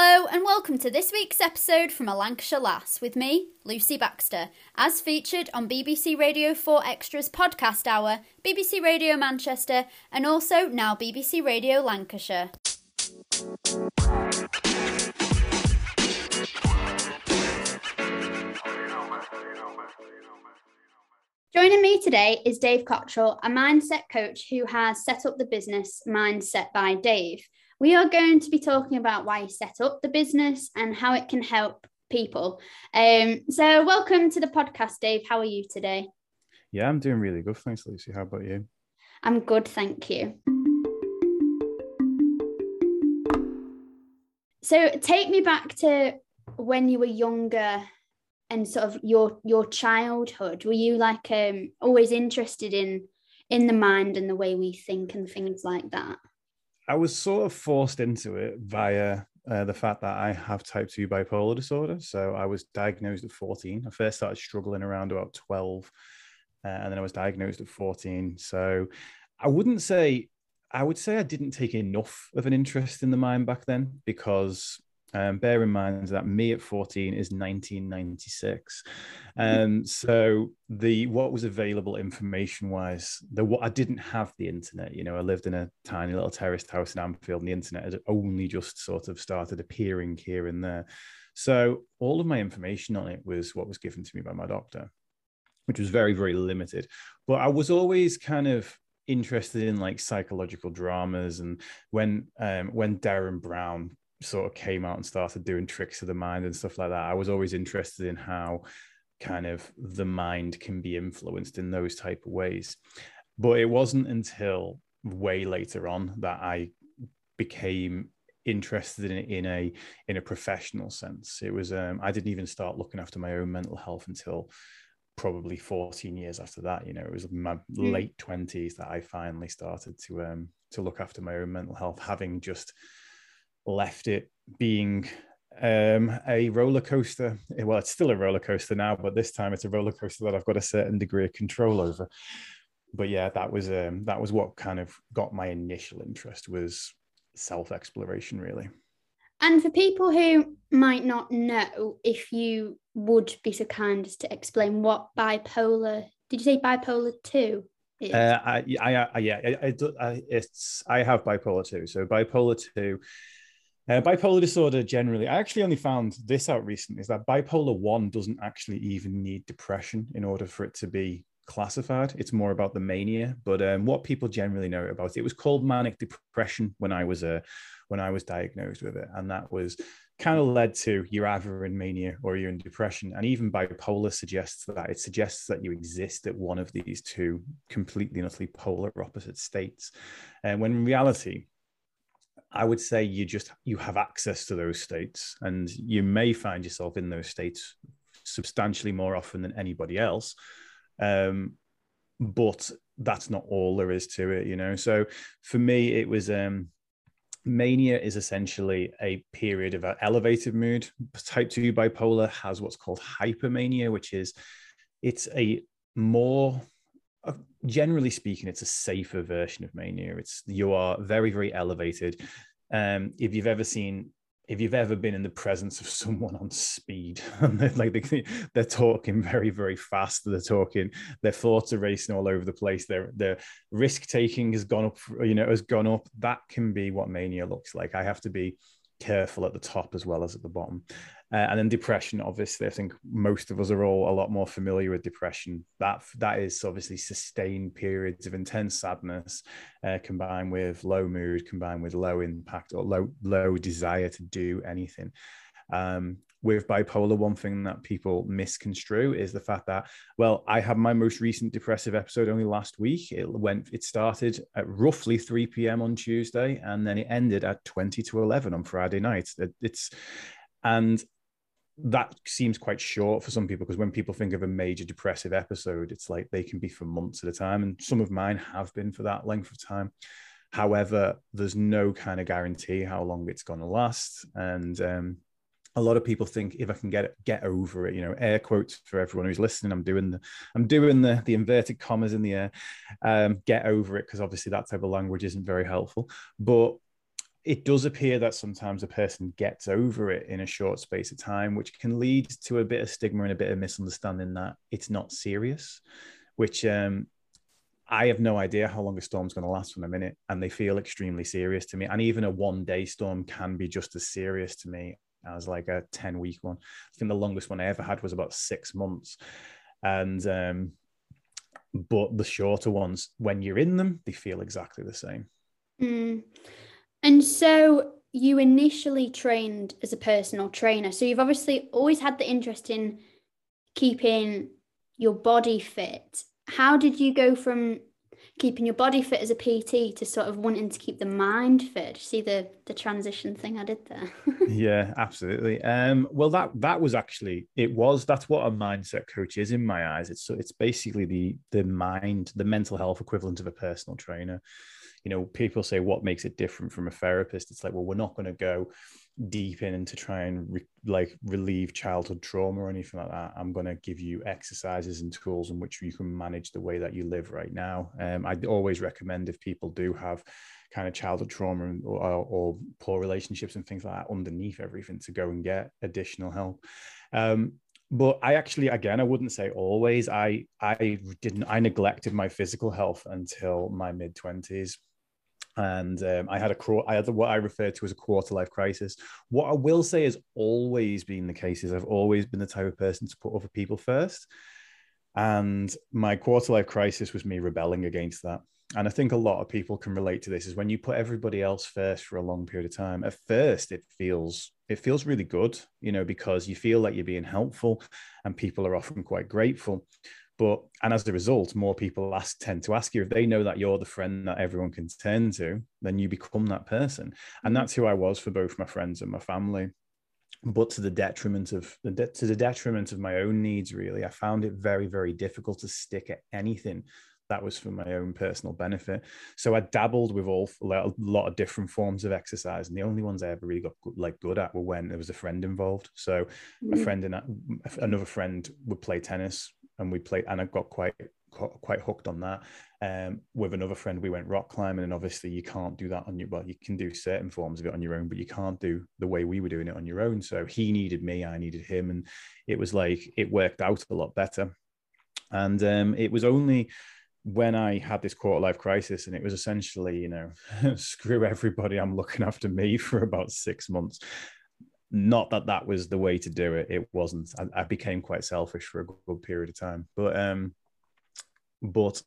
Hello, and welcome to this week's episode from A Lancashire Lass with me, Lucy Baxter, as featured on BBC Radio 4 Extras Podcast Hour, BBC Radio Manchester, and also now BBC Radio Lancashire. Joining me today is Dave Cottrell, a mindset coach who has set up the business Mindset by Dave. We are going to be talking about why you set up the business and how it can help people. Um, so, welcome to the podcast, Dave. How are you today? Yeah, I'm doing really good. Thanks, Lucy. How about you? I'm good, thank you. So, take me back to when you were younger and sort of your your childhood were you like um always interested in in the mind and the way we think and things like that i was sort of forced into it via uh, the fact that i have type 2 bipolar disorder. So i was diagnosed at 14 i first started struggling around about 12 uh, and then i was diagnosed at 14 so i wouldn't say I would say I didn't take enough of an interest in the mind back then because um, bear in mind that me at 14 is 1996. Um, so the what was available information wise, the what I didn't have the internet. You know, I lived in a tiny little terraced house in Anfield, and the internet had only just sort of started appearing here and there. So all of my information on it was what was given to me by my doctor, which was very very limited. But I was always kind of interested in like psychological dramas and when um, when Derren Brown sort of came out and started doing tricks of the mind and stuff like that, I was always interested in how kind of the mind can be influenced in those type of ways. But it wasn't until way later on that I became interested in, it in a in a professional sense. It was um, I didn't even start looking after my own mental health until probably 14 years after that you know it was my mm. late 20s that i finally started to um to look after my own mental health having just left it being um, a roller coaster. Well, it's still a roller coaster now, but this time it's a roller coaster that I've got a certain degree of control over. But yeah, that was um, that was what kind of got my initial interest was self exploration, really. And for people who might not know, if you would be so kind as to explain what bipolar did you say bipolar two? Uh, I, I, I, yeah, I, I, it's I have bipolar two. So bipolar two uh, bipolar disorder generally, I actually only found this out recently is that bipolar one doesn't actually even need depression in order for it to be classified. It's more about the mania. But um, what people generally know about it, it was called manic depression when I was uh, when I was diagnosed with it, and that was kind of led to you're either in mania or you're in depression. And even bipolar suggests that it suggests that you exist at one of these two completely and utterly polar opposite states. And when in reality, I would say you just you have access to those states, and you may find yourself in those states substantially more often than anybody else. Um, but that's not all there is to it, you know. So for me, it was um, mania is essentially a period of elevated mood. Type two bipolar has what's called hypermania, which is it's a more generally speaking, it's a safer version of mania. It's you are very, very elevated. Um, if you've ever seen, if you've ever been in the presence of someone on speed, like they, they're talking very, very fast, they're talking, their thoughts are racing all over the place. Their their risk taking has gone up, you know, has gone up. That can be what mania looks like. I have to be careful at the top as well as at the bottom. Uh, and then depression, obviously, I think most of us are all a lot more familiar with depression. That that is obviously sustained periods of intense sadness, uh, combined with low mood, combined with low impact or low low desire to do anything. Um, with bipolar, one thing that people misconstrue is the fact that, well, I had my most recent depressive episode only last week. It went, it started at roughly 3 p.m. on Tuesday, and then it ended at 20 to 11 on Friday night. It, it's, and that seems quite short for some people because when people think of a major depressive episode, it's like they can be for months at a time. And some of mine have been for that length of time. However, there's no kind of guarantee how long it's going to last. And um, a lot of people think if I can get it, get over it, you know, air quotes for everyone who's listening. I'm doing the, I'm doing the, the inverted commas in the air. Um, get over it because obviously that type of language isn't very helpful. But it does appear that sometimes a person gets over it in a short space of time, which can lead to a bit of stigma and a bit of misunderstanding that it's not serious, which um, I have no idea how long a storm's going to last from a minute, and they feel extremely serious to me. And even a one day storm can be just as serious to me as like a 10 week one. I think the longest one I ever had was about six months. And, um, but the shorter ones, when you're in them, they feel exactly the same. Mm. And so you initially trained as a personal trainer. So you've obviously always had the interest in keeping your body fit how did you go from keeping your body fit as a PT to sort of wanting to keep the mind fit? See the the transition thing I did there. yeah, absolutely. Um, well, that that was actually it was that's what a mindset coach is in my eyes. It's so it's basically the the mind, the mental health equivalent of a personal trainer. You know, people say what makes it different from a therapist. It's like, well, we're not going to go deep in to try and re- like relieve childhood trauma or anything like that i'm going to give you exercises and tools in which you can manage the way that you live right now. Um, i always recommend if people do have kind of childhood trauma or, or, poor relationships and things like that underneath everything to go and get additional help. Um, but i actually again i wouldn't say always. I i didn't i neglected my physical health until my mid 20s and um, I had a I had what I refer to as a quarter life crisis. What I will say has always been the case is I've always been the type of person to put other people first, and my quarter life crisis was me rebelling against that. And I think a lot of people can relate to this is when you put everybody else first for a long period of time. At first, it feels it feels really good, you know, because you feel like you're being helpful, and people are often quite grateful. But and as a result, more people ask tend to ask you if they know that you're the friend that everyone can turn to, then you become that person. And mm-hmm. that's who I was for both my friends and my family. But to the detriment of the de- to the detriment of my own needs, really, I found it very, very difficult to stick at anything that was for my own personal benefit. So I dabbled with all a lot of different forms of exercise, and the only ones I ever really got like good at were when there was a friend involved. So mm-hmm. a friend and another friend would play tennis, and we played, and I got quite quite hooked on that. Um, with another friend, we went rock climbing, and obviously you can't do that on your well, you can do certain forms of it on your own, but you can't do the way we were doing it on your own. So he needed me, I needed him, and it was like it worked out a lot better. And um, it was only when I had this quarter life crisis, and it was essentially, you know, screw everybody, I'm looking after me for about six months not that that was the way to do it it wasn't. I, I, became quite selfish for a good period of time. But um but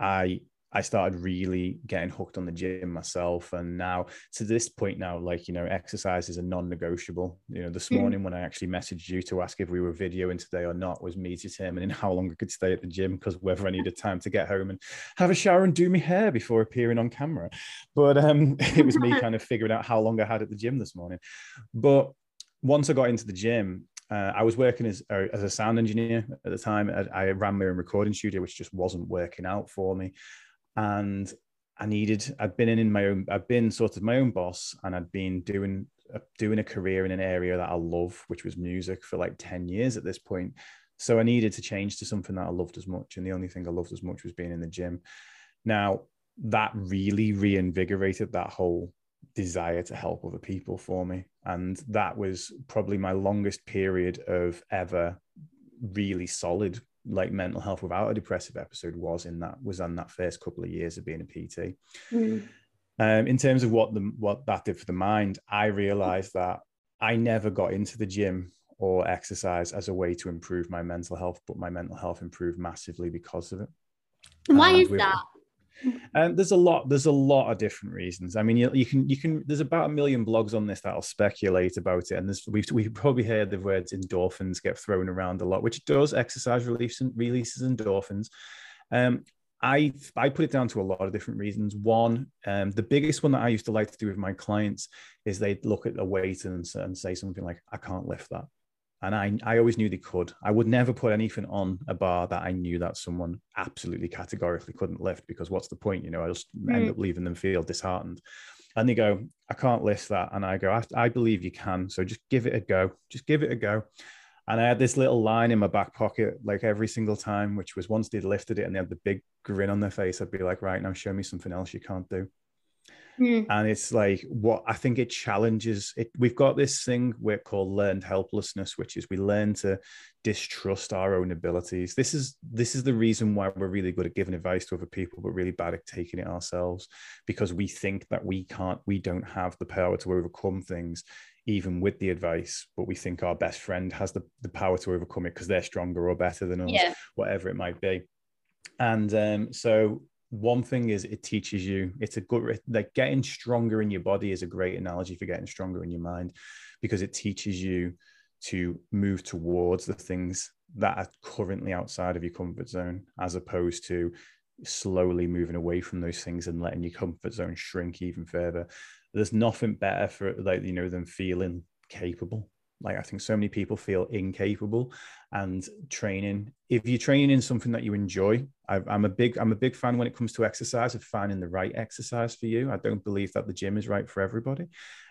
i i started really getting hooked on the gym myself. And now to this point now like you know exercise is a non-negotiable. You know this mm. morning when i actually messaged you to ask if we were videoing today or not was me determining how long i could stay at the gym because whether i needed time to get home and have a shower and do my hair before appearing on camera. But um it was me kind of figuring out how long i had at the gym this morning. But once I got into the gym, uh, I was working as, uh, as a sound engineer at the time. I, I, ran my own recording studio, which just wasn't working out for me. And I needed, I'd been in, in my own, I'd been sort of my own boss and I'd been doing, uh, doing a career in an area that I love, which was music for like 10 years at this point. So I needed to change to something that I loved as much. And the only thing I loved as much was being in the gym. Now, that really reinvigorated that whole desire to help other people for me. And that was probably my longest period of ever really solid like mental health without a depressive episode was in that was on that first couple of years of being a PT. Mm. Um, in terms of what the what that did for the mind, I realized that I never got into the gym or exercise as a way to improve my mental health, but my mental health improved massively because of it. Why and is that? And there's a lot. There's a lot of different reasons. I mean, you, you, can you can. There's about a million blogs on this that'll speculate about it, and there's, we've we've probably heard the words endorphins get thrown around a lot, which does exercise releases releases endorphins. Um, I I put it down to a lot of different reasons. One, um, the biggest one that I used to like to do with my clients is they'd look at a weight and, and say something like, "I can't lift that." And I, I always knew they could. I would never put anything on a bar that I knew that someone absolutely categorically couldn't lift because what's the point? You know, I just mm. end up leaving them feel disheartened. And they go, I can't lift that. And I go, I, I believe you can. So just give it a go. Just give it a go. And I had this little line in my back pocket, like every single time, which was once they'd lifted it and they had the big grin on their face, I'd be like, right now, show me something else you can't do. Mm. And it's like what I think it challenges it. We've got this thing we're called learned helplessness, which is we learn to distrust our own abilities. This is this is the reason why we're really good at giving advice to other people, but really bad at taking it ourselves, because we think that we can't, we don't have the power to overcome things, even with the advice, but we think our best friend has the, the power to overcome it because they're stronger or better than us, Yeah. whatever it might be. And um, so one thing is it teaches you it's a good like getting stronger in your body is a great analogy for getting stronger in your mind because it teaches you to move towards the things that are currently outside of your comfort zone as opposed to slowly moving away from those things and letting your comfort zone shrink even further. There's nothing better for like you know than feeling capable like i think so many people feel incapable and training. If you're training in something that you enjoy I, i'm a big i'm a big fan when it comes to exercise of finding the right exercise for you. I don't believe that the gym is right for everybody.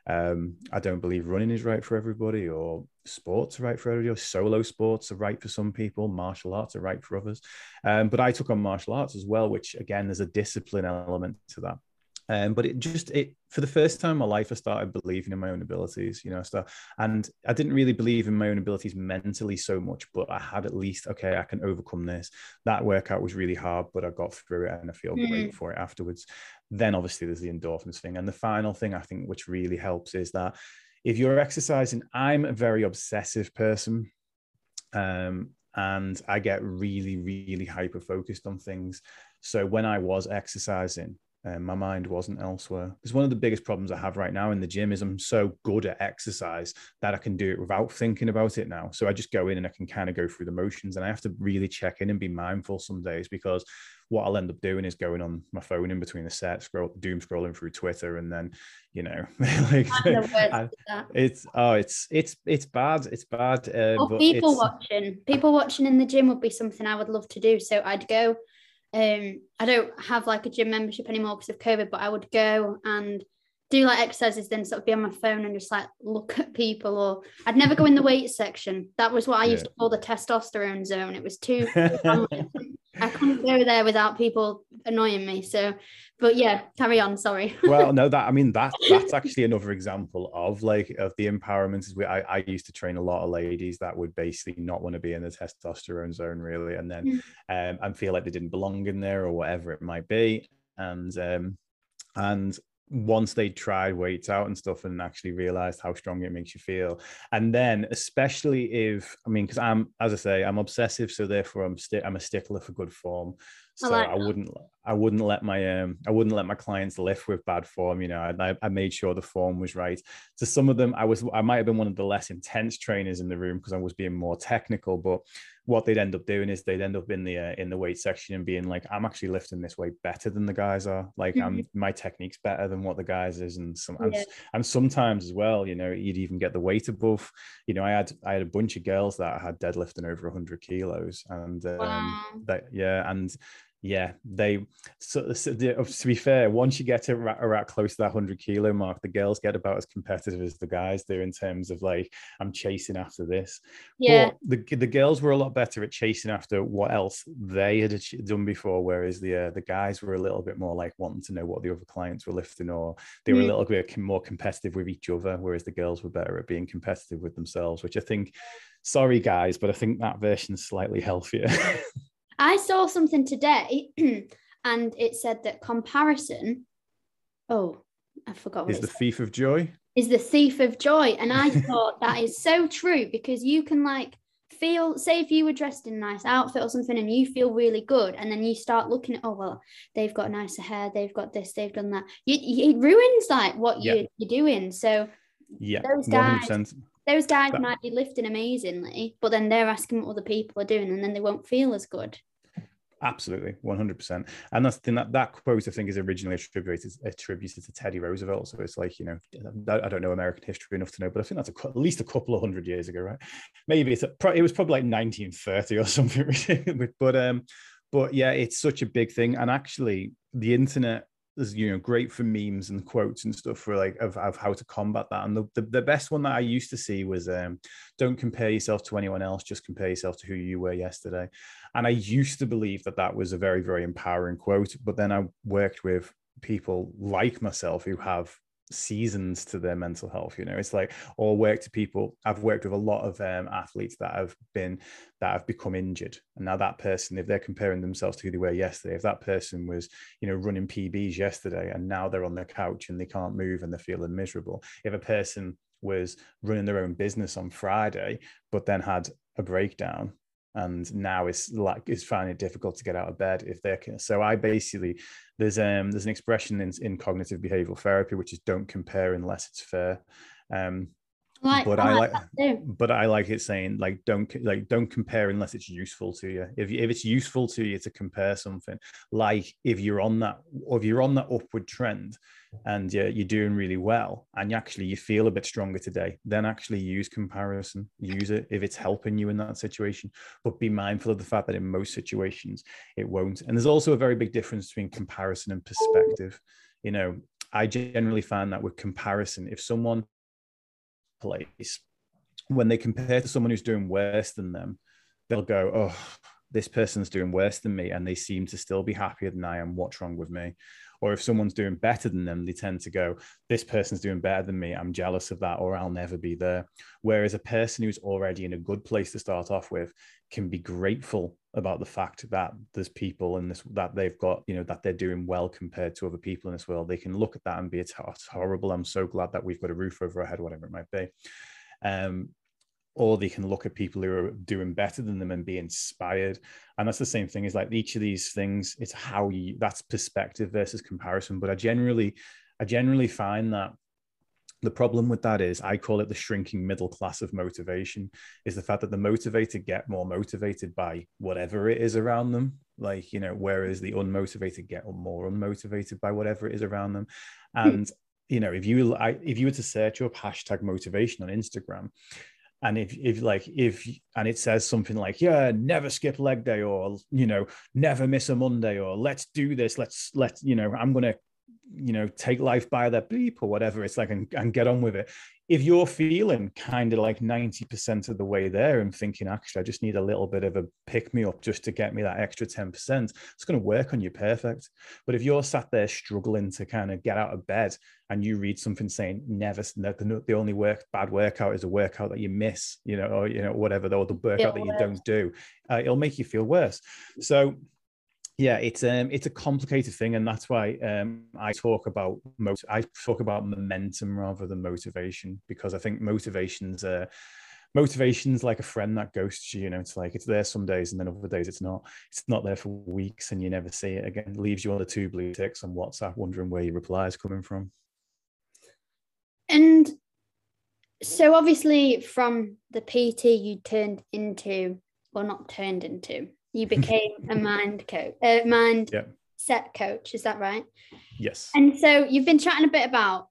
Um, i don't believe running is right for everybody or sports are right for everybody. Or solo sports are right for some people. Martial arts are right for others. Um, but i took on martial arts as well which again there's a discipline element to that um, but it just it for the first time in my life, I started believing in my own abilities. You know, start, and I didn't really believe in my own abilities mentally so much, but I had at least okay, I can overcome this. That workout was really hard, but I got through it, and I feel mm. great for it afterwards. Then obviously there's the endorphins thing, and the final thing I think which really helps is that if you're exercising, I'm a very obsessive person. Um, and I get really, really hyper focused on things. So when I was exercising, and my mind wasn't elsewhere. Because one of the biggest problems I have right now in the gym is I'm so good at exercise that I can do it without thinking about it now. So I just go in and I can kind of go through the motions, and I have to really check in and be mindful some days because what I'll end up doing is going on my phone in between the sets, scroll, doom scrolling through Twitter, and then you know, like I, it's oh, it's it's it's bad, it's bad. Uh, or people watching, people watching in the gym would be something I would love to do. So I'd go um, I don't have like a gym membership anymore because of COVID, but I would go and do like exercises, then sort of be on my phone and just like look at people. Or I'd never go in the weight section. That was what I used yeah. to call the testosterone zone. It was too. I couldn't go there without people annoying me. So, but yeah, carry on. Sorry. well, no, that I mean that that's actually another example of like of the empowerment. Is we I, I used to train a lot of ladies that would basically not want to be in the testosterone zone really, and then mm. um, and feel like they didn't belong in there or whatever it might be, and um, and once they tried weights out and stuff and actually realized how strong it makes you feel. And then especially if i mean because i'm as i say i'm obsessive so therefore i'm sti- i'm a stickler for good form. So I, like I, wouldn't I wouldn't let my um I wouldn't let my clients lift with bad form. You know, I, I made sure the form was right. To some of them, I was I might have been one of the less intense trainers in the room because I was being more technical. But what they'd end up doing is they'd end up in the uh, in the weight section and being like, I'm actually lifting this weight better than the guys are. Like, mm-hmm. I'm my technique's better than what the guys is, and some yeah. and, sometimes as well, you know, you'd even get the weight above. You know, I had I had a bunch of girls that had deadlifting over 100 kilos, and um, wow. that yeah, and yeah, they. So, so to be fair, once you get around close to that hundred kilo mark, the girls get about as competitive as the guys do in terms of like, I'm chasing after this. Yeah. But the the girls were a lot better at chasing after what else they had done before, whereas the uh, the guys were a little bit more like wanting to know what the other clients were lifting, or they were mm. a little bit more competitive with each other, whereas the girls were better at being competitive with themselves, which I think. Sorry, guys, but I think that version's slightly healthier. I saw something today and it said that comparison, oh, I forgot what is the thief of joy. Is the thief of joy. And I thought that is so true because you can like feel, say, if you were dressed in a nice outfit or something and you feel really good, and then you start looking at, oh, well, they've got nicer hair, they've got this, they've done that. You, it ruins like what yeah. you, you're doing. So, yeah, those guys, 100%. Those guys that... might be lifting amazingly, but then they're asking what other people are doing, and then they won't feel as good. Absolutely, one hundred percent. And that's the thing that that quote I think is originally attributed attributed to Teddy Roosevelt. So it's like you know I don't know American history enough to know, but I think that's a, at least a couple of hundred years ago, right? Maybe it's a, it was probably like nineteen thirty or something. but um, but yeah, it's such a big thing, and actually the internet is you know great for memes and quotes and stuff for like of, of how to combat that and the, the, the best one that i used to see was um don't compare yourself to anyone else just compare yourself to who you were yesterday and I used to believe that that was a very, very empowering quote. But then I worked with people like myself who have seasons to their mental health you know? It's like or work to people. I've worked with a lot of um, athletes that have been that have become injured. And now that person if they're comparing themselves to who they were yesterday if that person was you know running pbs yesterday and now they're on the couch and they can't move and they're feeling miserable. If a person was running their own business on friday but then had a breakdown and now it's like it's finding it difficult to get out of bed if they're so i basically there's um there's an expression in, in cognitive behavioral therapy which is don't compare unless it's fair um like, but I, I like, like but I like it saying like don't like don't compare unless it's useful to you. If if it's useful to you to compare something, like if you're on that or if you're on that upward trend, and you're, you're doing really well, and you actually you feel a bit stronger today, then actually use comparison, use it if it's helping you in that situation. But be mindful of the fact that in most situations it won't. And there's also a very big difference between comparison and perspective. You know, I generally find that with comparison, if someone place, when they compare to someone who's doing worse than them, they'll go, oh, this person's doing worse than me, and they seem to still be happier than I am. What's wrong with me? Or if someone's doing better than them, they tend to go, This person's doing better than me. I'm jealous of that, or I'll never be there. Whereas a person who's already in a good place to start off with can be grateful about the fact that there's people in this that they've got, you know, that they're doing well compared to other people in this world. They can look at that and be, It's, horrible. I'm so glad that we've got a roof over our head, whatever it might be. Um, or they can look at people who are doing better than them and be inspired. And that's the same thing is like each of these things it's how you that's perspective versus comparison. But i generally i generally find that the problem with that is i call it the shrinking middle class of motivation is the fact that the motivated get more motivated by whatever it is around them. Like you know whereas the unmotivated get more unmotivated by whatever it is around them. Hmm. and you know if you I, if you were to search up hashtag motivation on instagram and if if like if and it says something like yeah never skip leg day or you know never miss a monday or let's do this. Let's let you know i'm gonna you know take life by the beep or whatever it's like and, and get on with it. If you're feeling kind of like 90% of the way there and thinking actually i just need a little bit of a pick me up just to get me that extra 10% it's going to work on you perfect. But if you're sat there struggling to kind of get out of bed and you read something saying never the, the only work bad workout is a workout that you miss you know or you know whatever or the workout that you don't do uh, it'll make you feel worse. So yeah it's um it's a complicated thing and that's why um i talk about i talk about momentum rather than motivation because i think motivations uh motivation's like a friend that ghosts you you know it's like it's there some days and then other days it's not. It's not there for weeks and you never see it again. Leaves you on the two blue ticks on whatsapp wondering where your reply is coming from. And so obviously from the pt you turned into well not turned into you became a mind coach, uh, mind yeah. set coach. Is that right? Yes. And so you've been chatting a bit about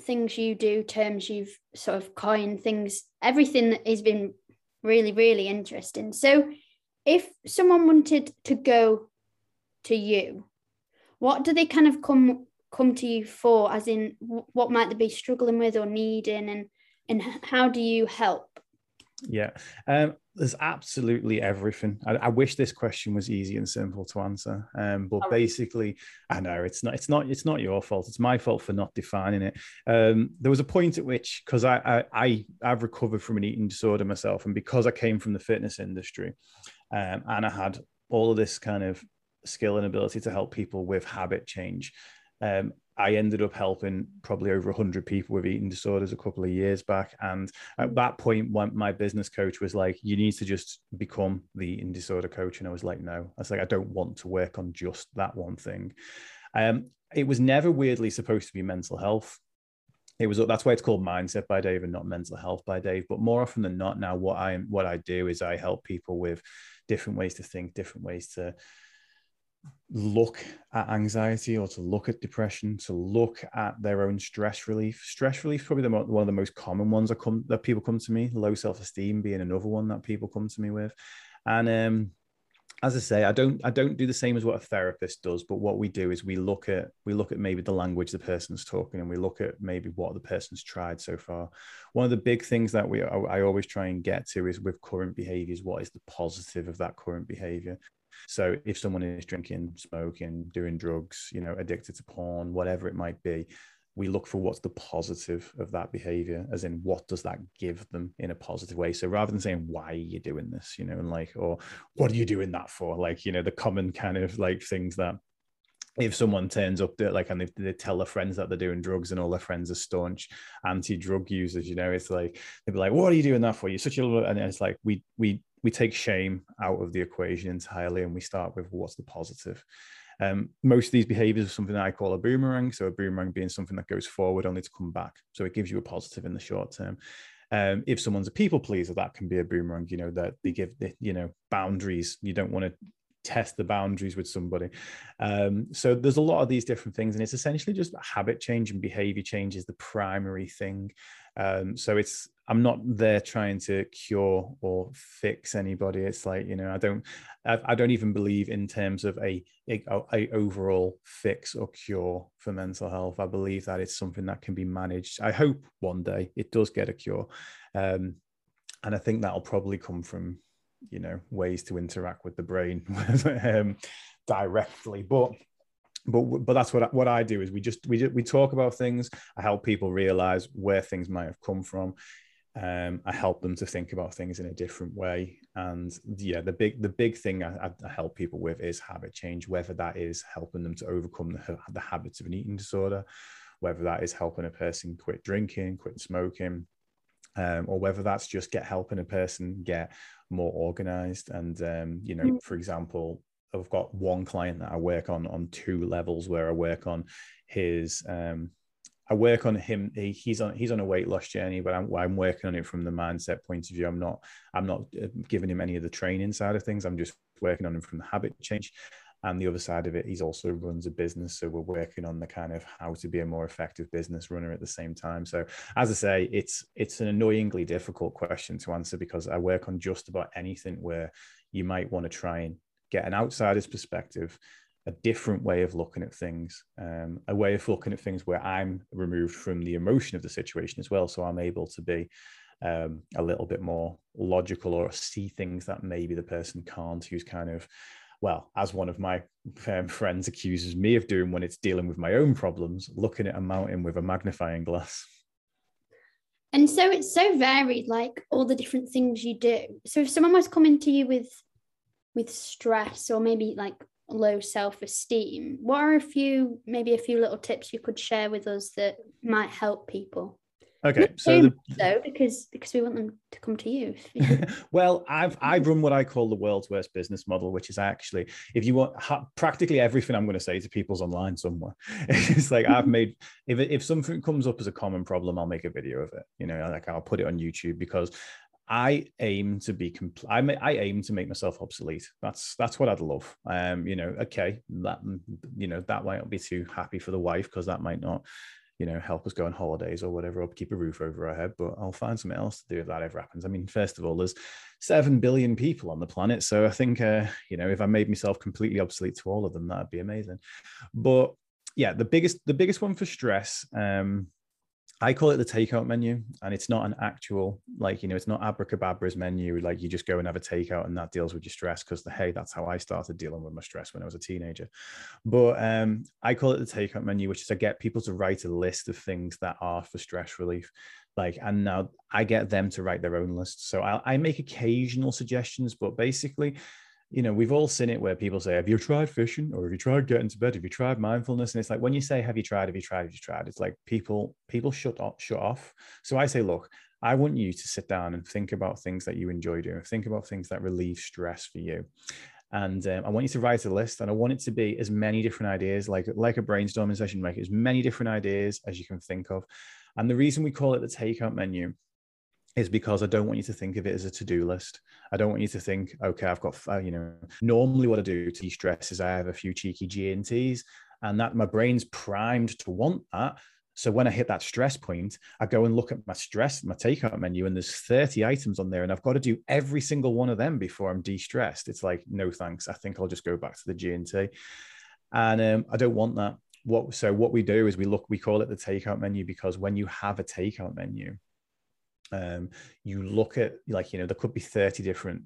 things you do, terms you've sort of coined, things, everything that has been really, really interesting. So if someone wanted to go to you, what do they kind of come come to you for? As in, what might they be struggling with or needing, and and how do you help? Yeah, um, there's absolutely everything. I, I, wish this question was easy and simple to answer, um, but basically, I know it's not. It's not. It's not your fault. It's my fault for not defining it. Um, there was a point at which, because I, I, I, I've recovered from an eating disorder myself, and because I came from the fitness industry, um, and I had all of this kind of skill and ability to help people with habit change. Um, I ended up helping probably over 100 people with eating disorders a couple of years back. And at that point, when my business coach was like, You need to just become the eating disorder coach. And I was like, No, I was like, I don't want to work on just that one thing. Um, it was never weirdly supposed to be mental health. It was that's why it's called mindset by Dave and not mental health by Dave. But more often than not, now what I what I do is I help people with different ways to think, different ways to look at anxiety or to look at depression, to look at their own stress relief. Stress relief is probably the mo- one of the most common ones that come that people come to me. Low self esteem being another one that people come to me with, and um, as I say, I don't I don't do the same as what a therapist does, but what we do is we look at we look at maybe the language the person's talking, and we look at maybe what the person's tried so far. One of the big things that we I always try and get to is with current behaviors, what is the positive of that current behavior? So if someone is drinking, smoking, doing drugs, you know, addicted to porn, whatever it might be, we look for what's the positive of that behavior as in what does that give them in a positive way? So rather than saying why are you doing this? you know and like or what are you doing that for? like you know the common kind of like things that if someone turns up there like and they, they tell their friends that they're doing drugs and all their friends are staunch anti-drug users you know it's like they'd be like what are you doing that for? You're such a little and it's like we we we take shame out of the equation entirely and we start with what's the positive um, most of these behaviors are something that I call a boomerang. So a boomerang being something that goes forward only to come back. So it gives you a positive in the short term. Um, if someone's a people pleaser, that can be a boomerang. You know that they give the, you know boundaries. You don't want to test the boundaries with somebody. Um, so there's a lot of these different things, and it's essentially just habit change and behavior change is the primary thing. Um, so it's I'm not there trying to cure or fix anybody. It's like you know I don't I, don't even believe in terms of a, a, a overall fix or cure for mental health. I believe that it's something that can be managed. I hope one day it does get a cure, um, and I think that'll probably come from you know ways to interact with the brain um, directly, but but but that's what I, what I do is we just we we talk about things. I help people realize where things might have come from. Um, I help them to think about things in a different way. And yeah, the big the big thing I, I help people with is habit change. Whether that is helping them to overcome the, the habits of an eating disorder, whether that is helping a person quit drinking, quit smoking, um, or whether that's just get helping a person get more organized. And um, you know, mm. for example, I've got one client that I work on on two levels where I work on his um, I work on him. He, he's on he's on a weight loss journey, but I'm, I'm working on it from the mindset point of view. I'm not I'm not uh, giving him any of the training side of things. I'm just working on him from the habit change. And the other side of it, he's also runs a business. So we're working on the kind of how to be a more effective business runner at the same time. So as I say, it's it's an annoyingly difficult question to answer because I work on just about anything where you might want to try and get an outsider's perspective, a different way of looking at things, um, a way of looking at things where I'm removed from the emotion of the situation as well. So I'm able to be um, a little bit more logical or see things that maybe the person can't, who's kind of, well, as one of my um, friends accuses me of doing when it's dealing with my own problems, looking at a mountain with a magnifying glass. And so it's so varied, like all the different things you do. So if someone was coming to you with with stress or maybe like low self-esteem what are a few maybe a few little tips you could share with us that might help people? Okay so the... because because we want them to come to you. Well i've I've run what i call the world's worst business model which is actually if you want ha- practically everything i'm going to say to people's online somewhere. It's like i've made if, if something comes up as a common problem i'll make a video of it you know like i'll put it on youtube because I aim to be complete. I, I aim to make myself obsolete. That's that's what I'd love. Um, you know, okay, that you know that might not be too happy for the wife because that might not, you know, help us go on holidays or whatever, or keep a roof over our head. But I'll find something else to do if that ever happens. I mean, first of all, there's seven billion people on the planet, so I think uh, you know if I made myself completely obsolete to all of them, that'd be amazing. But yeah, the biggest the biggest one for stress. Um, I call it the takeout menu, and it's not an actual like you know it's not abracadabra's menu like you just go and have a takeout and that deals with your stress because hey that's how I started dealing with my stress when I was a teenager. But um, I call it the takeout menu, which is I get people to write a list of things that are for stress relief, like and now I get them to write their own list. So I, I make occasional suggestions, but basically you know, we've all seen it where people say, Have you tried fishing? Or have you tried getting to bed? Have you tried mindfulness? And it's like when you say, Have you tried? Have you tried? Have you tried? It's like people, people shut off, shut off. So I say, look, I want you to sit down and think about things that you enjoy doing, think about things that relieve stress for you. And um, I want you to write a list, and I want it to be as many different ideas, like like a brainstorming session, make as many different ideas as you can think of. And the reason we call it the takeout menu is because I don't want you to think of it as a to-do list. I don't want you to think, okay, I've got, uh, you know, normally what I do to de-stress is I have a few cheeky G&Ts that my brain's primed to want that. So when I hit that stress point, I go and look at my stress, my takeout menu, and there's 30 items on there, and I've got to do every single one of them before I'm de-stressed. It's like, no thanks. I think I'll just go back to the G&T. And um, I don't want that. What so what we do is we look, we call it the takeout menu because when you have a takeout menu, um, you look at like you know there could be 30 different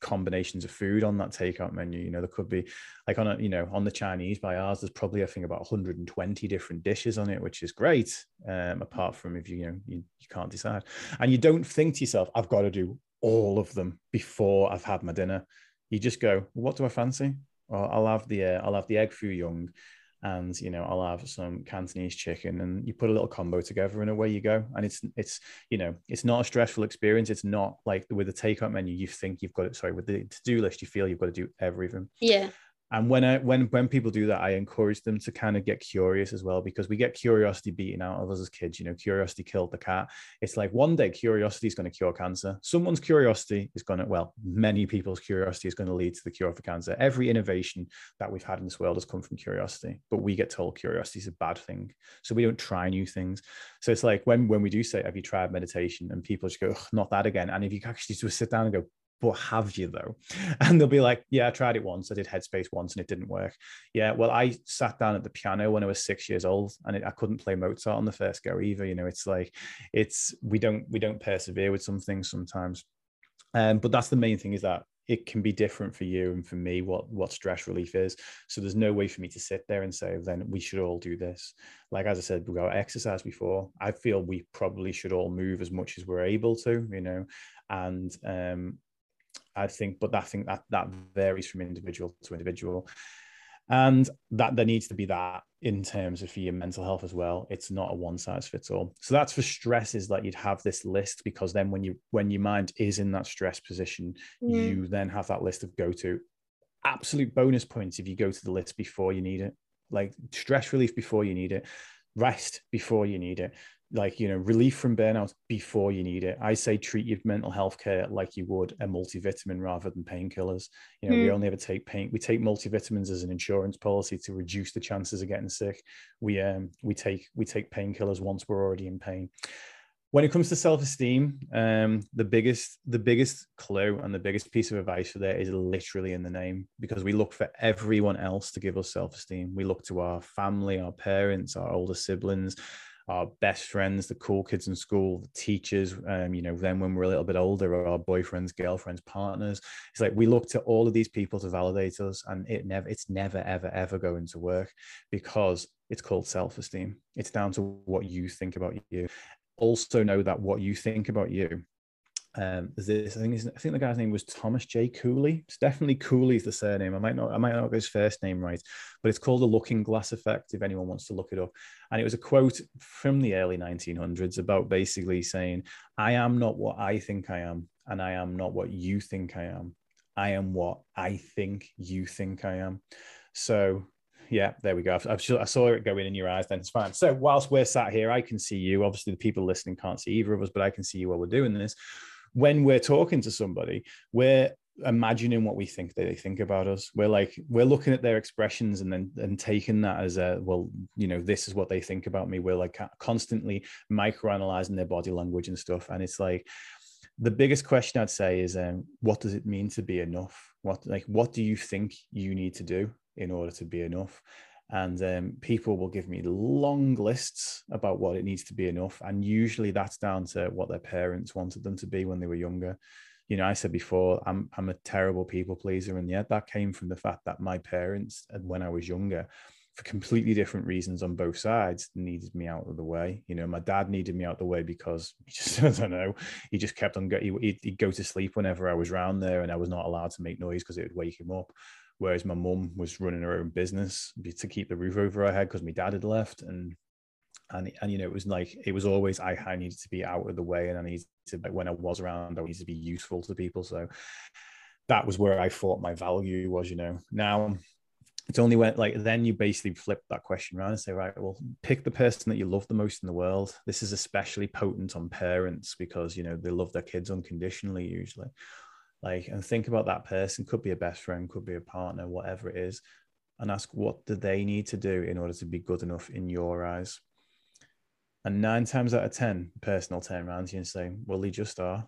combinations of food on that takeout menu. You know there could be like on a you know on the chinese by ours there's probably i think about 120 different dishes on it which is great um, apart from if you you know you, you can't decide. And you don't think to yourself i've got to do all of them before i've had my dinner. You just go what do i fancy? Well, I'll have the uh, I'll have the egg foo young and you know I'll have some Cantonese chicken, and you put a little combo together, and away you go. And it's it's you know it's not a stressful experience. It's not like with the takeout menu you think you've got it. Sorry, with the to do list you feel you've got to do everything. Yeah and when I when when people do that, I encourage them to kind of get curious as well because we get curiosity beaten out of us as kids. You know, curiosity killed the cat. It's like one day curiosity is going to cure cancer. Someone's curiosity is going to well, many people's curiosity is going to lead to the cure for cancer. Every innovation that we've had in this world has come from curiosity, but we get told curiosity is a bad thing, so we don't try new things. So it's like when when we do say, "Have you tried meditation?" and people just go, "Not that again," and if you actually just sit down and go, but have you though? And they'll be like, yeah, I tried it once. I did Headspace once and it didn't work. Yeah, well, I sat down at the piano when I was six years old and it, I couldn't play Mozart on the first go either. You know, it's like, it's, we don't, we don't persevere with some things sometimes. Um, but that's the main thing is that it can be different for you and for me what what stress relief is so there's no way for me to sit there and say then we should all do this like as i said we got exercise before i feel we probably should all move as much as we're able to you know and um I think, but I think that that varies from individual to individual. And that there needs to be that in terms of for your mental health as well. It's not a one size fits all. So that's for stresses that you'd have this list because then when you when your mind is in that stress position, you then have that list of go to. Absolute bonus points if you go to the list before you need it. Like stress relief before you need it, rest before you need it like you know relief from burnout before you need it i say treat your mental health care like you would a multivitamin rather than painkillers you know mm. we hmm. only ever take pain we take multivitamins as an insurance policy to reduce the chances of getting sick we um we take we take painkillers once we're already in pain when it comes to self-esteem um the biggest the biggest clue and the biggest piece of advice for that is literally in the name because we look for everyone else to give us self-esteem we look to our family our parents our older siblings our best friends, the cool kids in school, the teachers, um, you know, then when we're a little bit older, our boyfriends, girlfriends, partners. It's like we look to all of these people to validate us, and it never, it's never, ever, ever going to work because it's called self-esteem. It's down to what you think about you. Also know that what you think about you um, this I think I think the guy's name was Thomas J. Cooley. It's definitely Cooley's the surname. I might not I might not get his first name right, but it's called the Looking Glass Effect. If anyone wants to look it up, and it was a quote from the early 1900s about basically saying, "I am not what I think I am, and I am not what you think I am. I am what I think you think I am." So yeah, there we go. I've, I've, i saw it go in in your eyes. Then it's fine. So whilst we're sat here, I can see you. Obviously, the people listening can't see either of us, but I can see you while we're doing this when we're talking to somebody, we're imagining what we think they think about us. We're like we're looking at their expressions and then and taking that as a well, you know, this is what they think about me. We're like constantly microanalyzing their body language and stuff. And it's like the biggest question I'd say is um, what does it mean to be enough? What like what do you think you need to do in order to be enough? And um, people will give me long lists about what it needs to be enough and usually that's down to what their parents wanted them to be when they were younger. You know i said before i'm, I'm a terrible people pleaser and yet that came from the fact that my parents when i was younger for completely different reasons on both sides needed me out of the way. You know my dad needed me out of the way because he just i don't know he just kept on go, he, he'd go to sleep whenever i was around there and i was not allowed to make noise because it would wake him up whereas my mum was running her own business to keep the roof over her head because my dad had left and and and you know it was like it was always I, I needed to be out of the way and I needed to like when I was around I needed to be useful to people. So that was where I thought my value was you know. Now it's only when like then you basically flip that question around and say right well pick the person that you love the most in the world. This is especially potent on parents because you know they love their kids unconditionally usually like and think about that person could be a best friend could be a partner whatever it is and ask what do they need to do in order to be good enough in your eyes. And nine times out of ten personal turn around to you and say well they just are.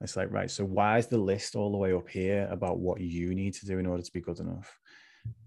It's like right so why is the list all the way up here about what you need to do in order to be good enough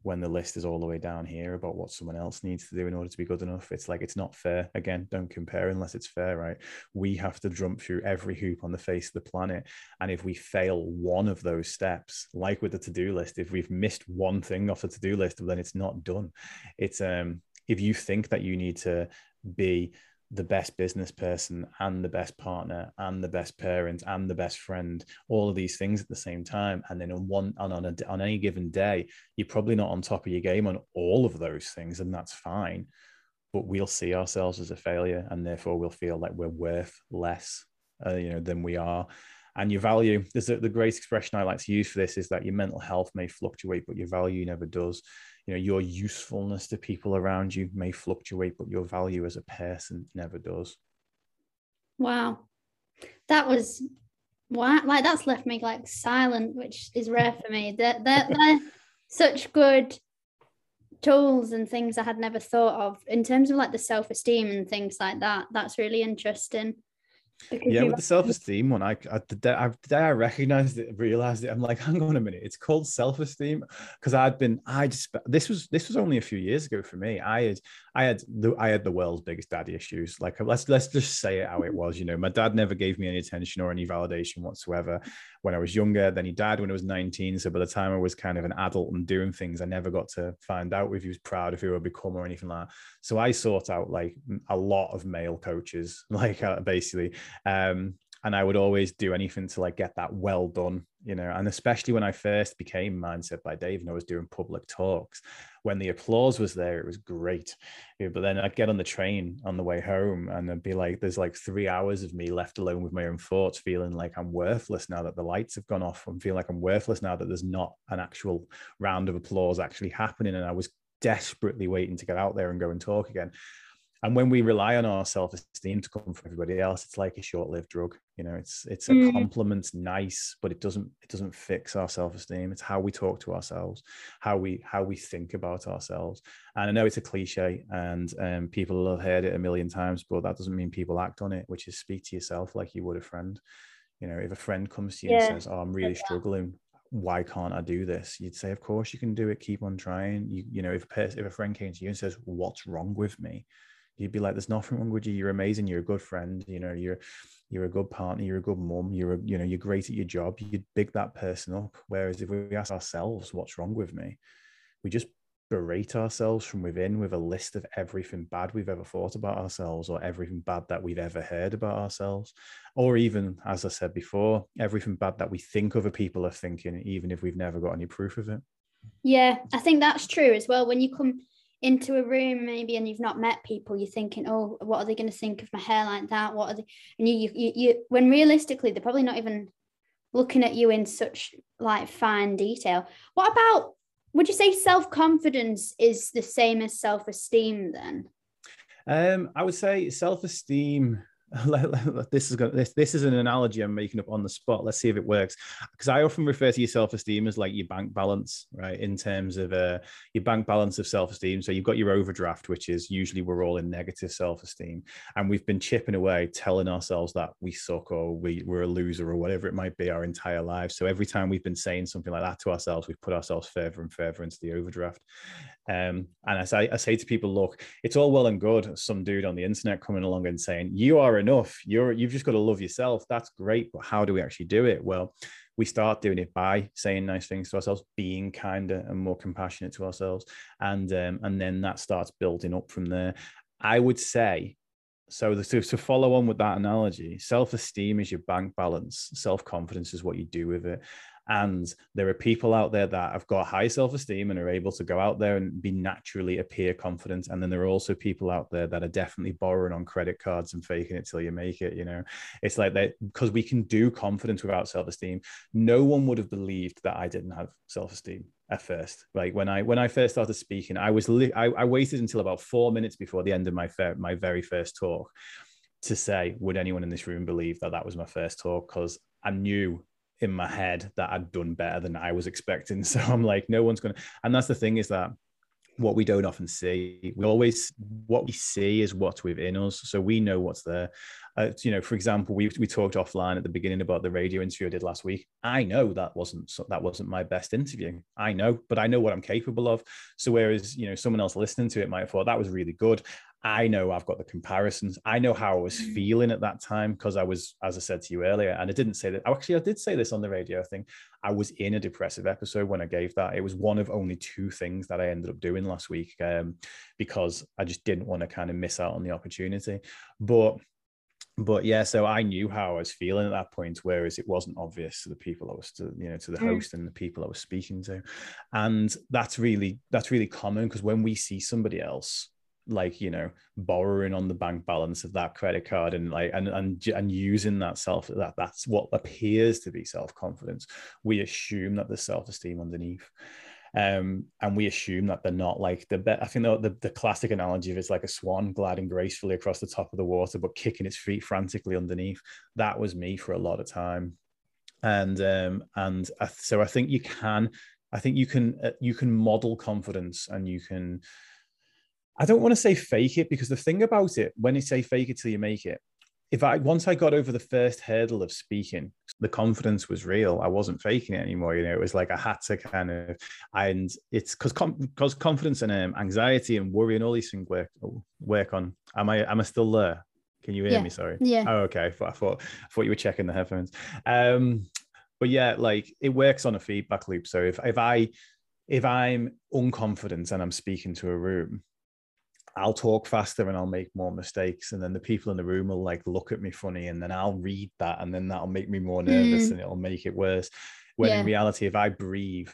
when the list is all the way down here about what someone else needs to do in order to be good enough. It's like it's not fair. Again, don't compare unless it's fair, right? We have to jump through every hoop on the face of the planet. And if we fail one of those steps, like with the to-do list, if we've missed one thing off the to-do list, then it's not done. It's um if you think that you need to be the best business person and the best partner and the best parent and the best friend all of these things at the same time. And then on one on on, a, on any given day you're probably not on top of your game on all of those things and that's fine. But we'll see ourselves as a failure and therefore we'll feel like we're worth less uh, you know than we are. And your value there's a, the great expression i like to use for this is that your mental health may fluctuate but your value never does you know your usefulness to people around you may fluctuate but your value as a person never does. Wow. That was wow like that's left me like silent which is rare for me. That they're, they're, they're such good tools and things i had never thought of. In terms of like the self-esteem and things like that that's really interesting because yeah, with the self-esteem one, I, I the day I, the day I recognized it, realized it, I'm like, hang on a minute, it's called self-esteem because I'd been, I just this was this was only a few years ago for me. I had I had the I had the world's biggest daddy issues. Like let's let's just say it how it was. You know, my dad never gave me any attention or any validation whatsoever when I was younger. Then he died when I was 19. So by the time I was kind of an adult and doing things, I never got to find out if he was proud of who I'd become or anything like that. So I sought out like a lot of male coaches, like uh, basically. Um, and I would always do anything to like get that well done, you know. And especially when I first became Mindset by Dave and I was doing public talks, when the applause was there, it was great. But then I'd get on the train on the way home and I'd be like, there's like three hours of me left alone with my own thoughts, feeling like I'm worthless now that the lights have gone off. I'm feeling like I'm worthless now that there's not an actual round of applause actually happening. And I was desperately waiting to get out there and go and talk again and when we rely on our self-esteem to come from everybody else it's like a short-lived drug you know it's it's a mm. compliment nice but it doesn't it doesn't fix our self-esteem it's how we talk to ourselves how we how we think about ourselves and i know it's a cliche and um, people have heard it a million times but that doesn't mean people act on it which is speak to yourself like you would a friend you know if a friend comes to you yeah. and says oh i'm really struggling why can't I do this? You'd say, of course you can do it. Keep on trying. You, you know, if a, if a friend came to you and says, what's wrong with me? You'd be like, "There's nothing wrong with you. You're amazing. You're a good friend. You know, you're you're a good partner. You're a good mum. You're a, you know, you're great at your job. You'd big that person up. Whereas if we ask ourselves, "What's wrong with me?" we just berate ourselves from within with a list of everything bad we've ever thought about ourselves or everything bad that we've ever heard about ourselves or even as i said before everything bad that we think other people are thinking even if we've never got any proof of it yeah i think that's true as well when you come into a room maybe and you've not met people you're thinking oh what are they going to think of my hair like that? What are they and you, you you when realistically they're probably not even looking at you in such like fine detail. What about would you say self-confidence is the same as self-esteem then? Um i would say self-esteem this is going this this is an analogy I'm making up on the spot. Let's see if it works. Because I often refer to your self-esteem as like your bank balance, right? In terms of uh, your bank balance of self-esteem. So you've got your overdraft, which is usually we're all in negative self-esteem, and we've been chipping away, telling ourselves that we suck or we we're a loser or whatever it might be our entire lives. So every time we've been saying something like that to ourselves, we've put ourselves further and further into the overdraft. Um, and I say, I say to people, look, it's all well and good. Some dude on the internet coming along and saying, you are enough. You're, you've just got to love yourself. That's great. But how do we actually do it? Well, we start doing it by saying nice things to ourselves, being kinder and more compassionate to ourselves. And, um, and then that starts building up from there. I would say so, the, to, to follow on with that analogy, self esteem is your bank balance, self confidence is what you do with it. And there are people out there that have got high self esteem and are able to go out there and be naturally appear confident. And then there are also people out there that are definitely borrowing on credit cards and faking it till you make it. You know, it's like that because we can do confidence without self esteem. No one would have believed that I didn't have self esteem at first. Like when I when I first started speaking, I was li- I, I waited until about four minutes before the end of my fer- my very first talk to say, would anyone in this room believe that that was my first talk? Because I knew in my head that I'd done better than I was expecting. So I'm like, no one's gonna. And that's the thing is that what we don't often see. We always what we see is what's within us, so we know what's there. Uh, you know, for example, we we talked offline at the beginning about the radio interview I did last week. I know that wasn't that wasn't my best interview. I know, but I know what I'm capable of. So whereas you know someone else listening to it might have thought that was really good. I know I've got the comparisons. I know how I was mm. feeling at that time because I was, as I said to you earlier, and I didn't say that. Actually, I did say this on the radio thing. I was in a depressive episode when I gave that. It was one of only two things that I ended up doing last week um, because I just didn't want to kind of miss out on the opportunity. But but yeah, so I knew how I was feeling at that point, whereas it wasn't obvious to the people I was to, you know, to the mm. host and the people I was speaking to. And that's really that's really common because when we see somebody else like you know borrowing on the bank balance of that credit card and like and and, and using that self that that's what appears to be self-confidence we assume that there's self-esteem underneath um, and we assume that they're not like the I think the, the, the classic analogy of it's like a swan gliding gracefully across the top of the water but kicking its feet frantically underneath. That was me for a lot of time, and um, and I, so I think you can I think you can uh, you can model confidence and you can I don't want to say fake it because the thing about it, when you say fake it till you make it, if I once I got over the first hurdle of speaking, the confidence was real. I wasn't faking it anymore. You know, it was like I had to kind of, and it's because because confidence and um, anxiety and worry and all these things work work on. Am I am I still there? Can you hear yeah. me? Sorry. Yeah. Oh, okay. I thought, I thought I thought you were checking the headphones. Um, but yeah, like it works on a feedback loop. So if if I if I'm unconfident and I'm speaking to a room, I'll talk faster and I'll make more mistakes. And then the people in the room will like look at me funny and then I'll read that and then that'll make me more nervous mm. and it'll make it worse. When yeah. in reality, if I breathe,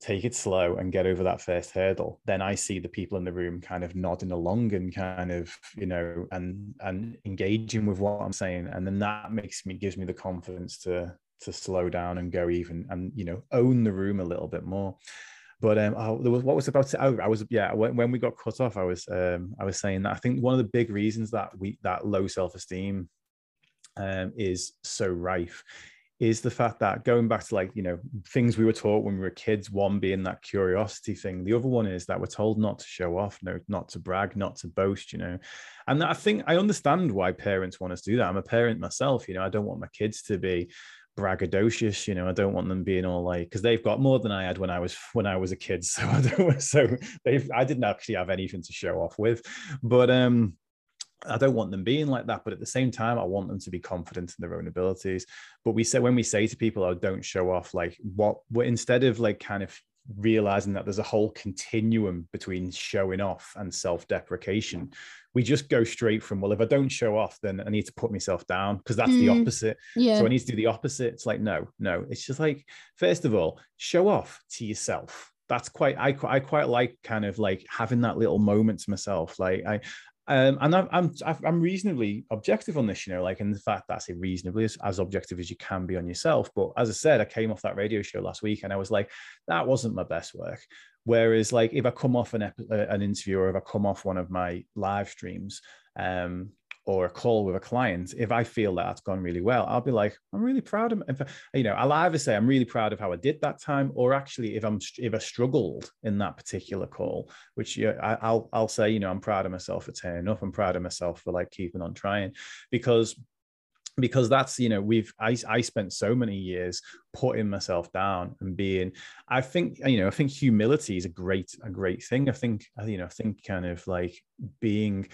take it slow and get over that first hurdle, then I see the people in the room kind of nodding along and kind of, you know, and and engaging with what I'm saying. And then that makes me gives me the confidence to to slow down and go even and you know own the room a little bit more. But um, oh, there was what was about to. I, I was yeah. When, when, we got cut off, I was um, I was saying that I think one of the big reasons that we that low self esteem um, is so rife is the fact that going back to like you know things we were taught when we were kids one being that curiosity thing the other one is that we're told not to show off no not to brag not to boast you know and i think i understand why parents want us to do that i'm a parent myself you know i don't want my kids to be braggadocious you know i don't want them being all like because they've got more than i had when i was when i was a kid so i don't so they've i didn't actually have anything to show off with but um I don't want them being like that, but at the same time, I want them to be confident in their own abilities. But we say when we say to people, "Oh, don't show off," like what? instead of like kind of realizing that there's a whole continuum between showing off and self-deprecation we just go straight from well if i don't show off then i need to put myself down because that's mm, the opposite yeah. so i need to do the opposite. It's like no no. It's just like first of all show off to yourself. That's quite I, I quite like kind of like having that little moment to myself. Like i um, and I'm, I'm I'm reasonably objective on this, you know, like in the fact that I say reasonably as, as objective as you can be on yourself. But as I said, I came off that radio show last week and I was like, that wasn't my best work. Whereas, like, if I come off an, ep- uh, an interview or if I come off one of my live streams, um, or a call with a client, if I feel that that's gone really well, I'll be like, I'm really proud of, you know, I'll either say I'm really proud of how I did that time, or actually, if I'm if I struggled in that particular call, which you know, I, will I'll say, you know, I'm proud of myself for turning up. I'm proud of myself for like keeping on trying, because because that's you know we've I, I spent so many years putting myself down and being i think you know i think humility is a great a great thing i think you know i think kind of like being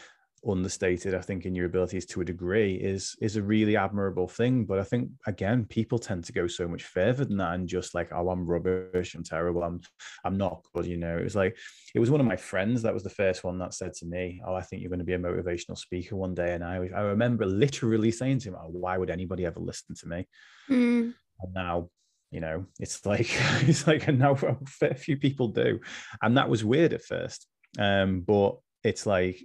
understated i think in your abilities to a degree is is a really admirable thing. But i think again people tend to go so much further than that and just like oh i'm rubbish. I'm terrible. I'm i'm not good you know? It was like it was one of my friends that was the first one that said to me oh i think you're going to be a motivational speaker one day. And i i remember literally saying to him oh, why would anybody ever listen to me? Mm. and now you know it's like it's like and now a fair few people do. And that was weird at first. Um but it's like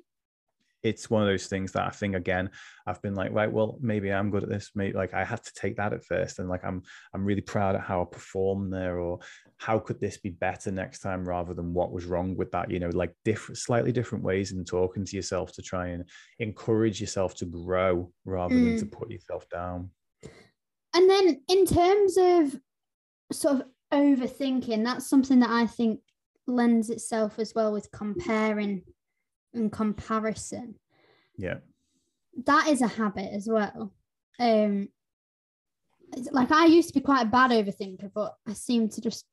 it's one of those things that I think again I've been like right well maybe I'm good at this maybe like I had to take that at first and like I'm I'm really proud at how I performed there or how could this be better next time rather than what was wrong with that you know like different slightly different ways in talking to yourself to try and encourage yourself to grow rather mm. than to mm. put yourself down and then in terms of sort of overthinking that's something that I think lends itself as well with comparing and comparison. Yeah. That is a habit as well. Um, like I used to be quite a bad overthinker, but I seem to just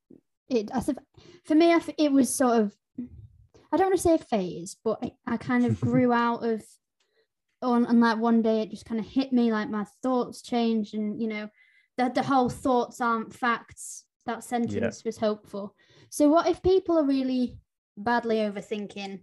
it. I think for me, it was sort of I don't want to say a phase, but I, I kind of grew out of on and like one day it just kind of hit me like my thoughts changed and you know that the whole thoughts aren't facts that sentence yeah. was hopeful so what if people are really badly overthinking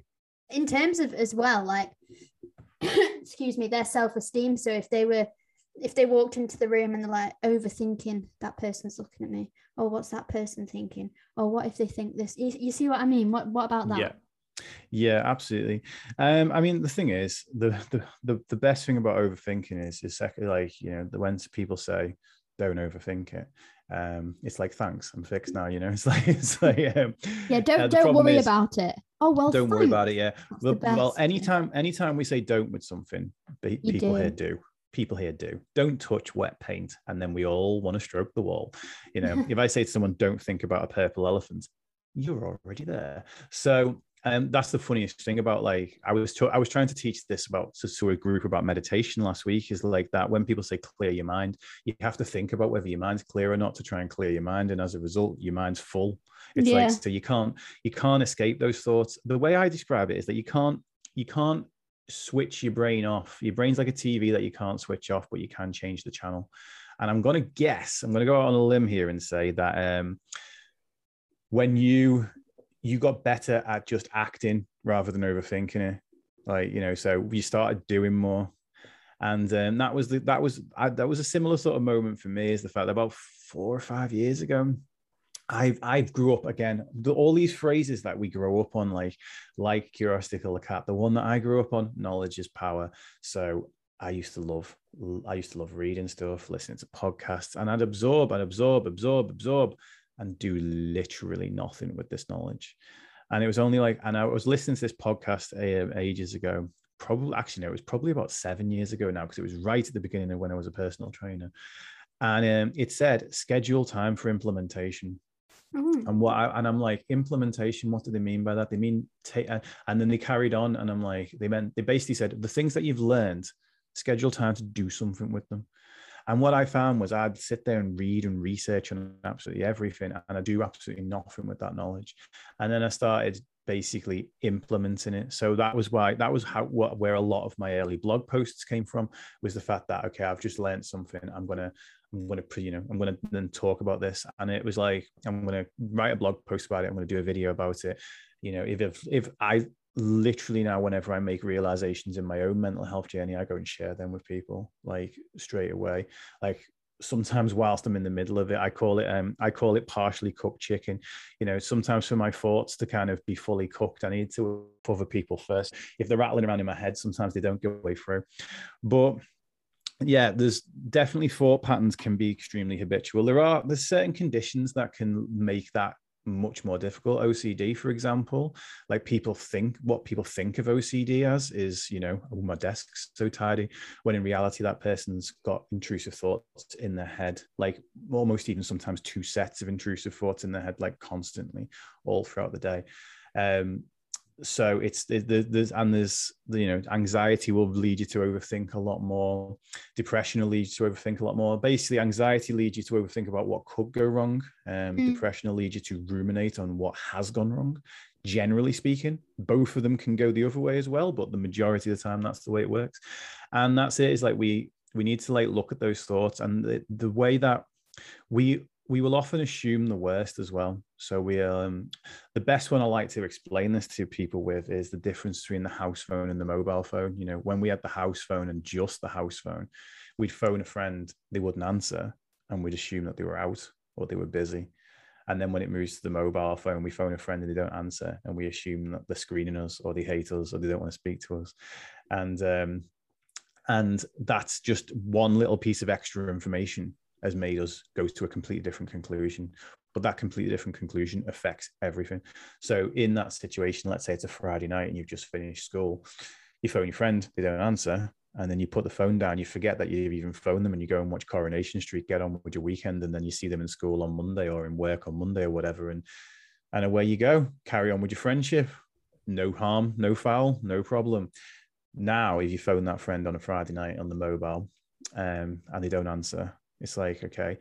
in terms of as well like excuse me their self-esteem. So if they were if they walked into the room and they're like overthinking that person's looking at me. Or what's that person thinking? Or what if they think this? You, you see what i mean? What what about that? Yeah. Yeah absolutely. Um i mean the thing is the the the, the best thing about overthinking is is second like you know the when people say don't overthink it. Um it's like thanks i'm fixed now you know? It's like it's like um, yeah don't uh, don't worry is, about it. Oh well don't thanks. worry about it yeah. Well, well anytime anytime we say don't with something people do. here do. people here do. Don't touch wet paint and then we all want to stroke the wall. You know if i say to someone don't think about a purple elephant you're already there. So um, that's the funniest thing about like I was I was trying to teach this about to, to a group about meditation last week is like that when people say clear your mind, you have to think about whether your mind's clear or not to try and clear your mind, and as a result, your mind's full. It's yeah. like so you can't you can't escape those thoughts. The way I describe it is that you can't you can't switch your brain off. Your brain's like a TV that you can't switch off, but you can change the channel. And I'm going to guess, I'm going to go out on a limb here and say that um, when you you got better at just acting rather than overthinking it. Like you know, so we started doing more, and um, that was the that was I, that was a similar sort of moment for me. Is the fact that about four or five years ago, I've I've grew up again. The, all these phrases that we grow up on, like like curiosity kill the cat. The one that I grew up on, knowledge is power. So I used to love I used to love reading stuff, listening to podcasts, and I'd absorb and absorb, absorb, absorb and do literally nothing with this knowledge. And it was only like, and I was listening to this podcast uh, ages ago, probably actually, no, it was probably about seven years ago now, because it was right at the beginning of when I was a personal trainer. And um, it said, schedule time for implementation. Mm-hmm. And what I, and I'm like implementation. What do they mean by that? They mean take, and then they carried on, and I'm like, they meant they basically said the things that you've learned, schedule time to do something with them. And what I found was I'd sit there and read and research on absolutely everything, and I do absolutely nothing with that knowledge. And then I started basically implementing it. So that was why that was how what where a lot of my early blog posts came from was the fact that okay, I've just learned something. I'm gonna I'm gonna you know I'm gonna then talk about this, and it was like I'm gonna write a blog post about it. I'm gonna do a video about it. You know, if if, if I literally now whenever i make realizations in my own mental health journey i go and share them with people like straight away. Like sometimes whilst i'm in the middle of it i call it um i call it partially cooked chicken. You know sometimes for my thoughts to kind of be fully cooked i need to other people first. If they're rattling around in my head sometimes they don't go way through. But yeah there's definitely thought patterns can be extremely habitual. There are there's certain conditions that can make that much more difficult. OCD, for example, like people think what people think of OCD as is, you know, oh, my desk's so tidy, when in reality, that person's got intrusive thoughts in their head, like almost even sometimes two sets of intrusive thoughts in their head, like constantly all throughout the day. Um, so it's the there's and there's you know anxiety will lead you to overthink a lot more. Depression will lead you to overthink a lot more. Basically anxiety leads you to overthink about what could go wrong. Um, mm. depression will lead you to ruminate on what has gone wrong generally speaking. Both of them can go the other way as well but the majority of the time that's the way it works. And that's it. Is like we we need to like look at those thoughts. And the, the way that we we will often assume the worst as well. So we um the best one I like to explain this to people with is the difference between the house phone and the mobile phone. You know, when we had the house phone and just the house phone, we'd phone a friend, they wouldn't answer, and we'd assume that they were out or they were busy. And then when it moves to the mobile phone, we phone a friend and they don't answer, and we assume that they're screening us or they hate us or they don't want to speak to us. And um, and that's just one little piece of extra information has made us go to a completely different conclusion but that completely different conclusion affects everything so in that situation let's say it's a friday night and you've just finished school you phone your friend they don't answer and then you put the phone down you forget that you've even phoned them and you go and watch coronation street get on with your weekend and then you see them in school on monday or in work on monday or whatever and and away you go. Carry on with your friendship. No harm, no foul, no problem. Now, if you phone that friend on a Friday night on the mobile um, and they don't answer, it's like, okay,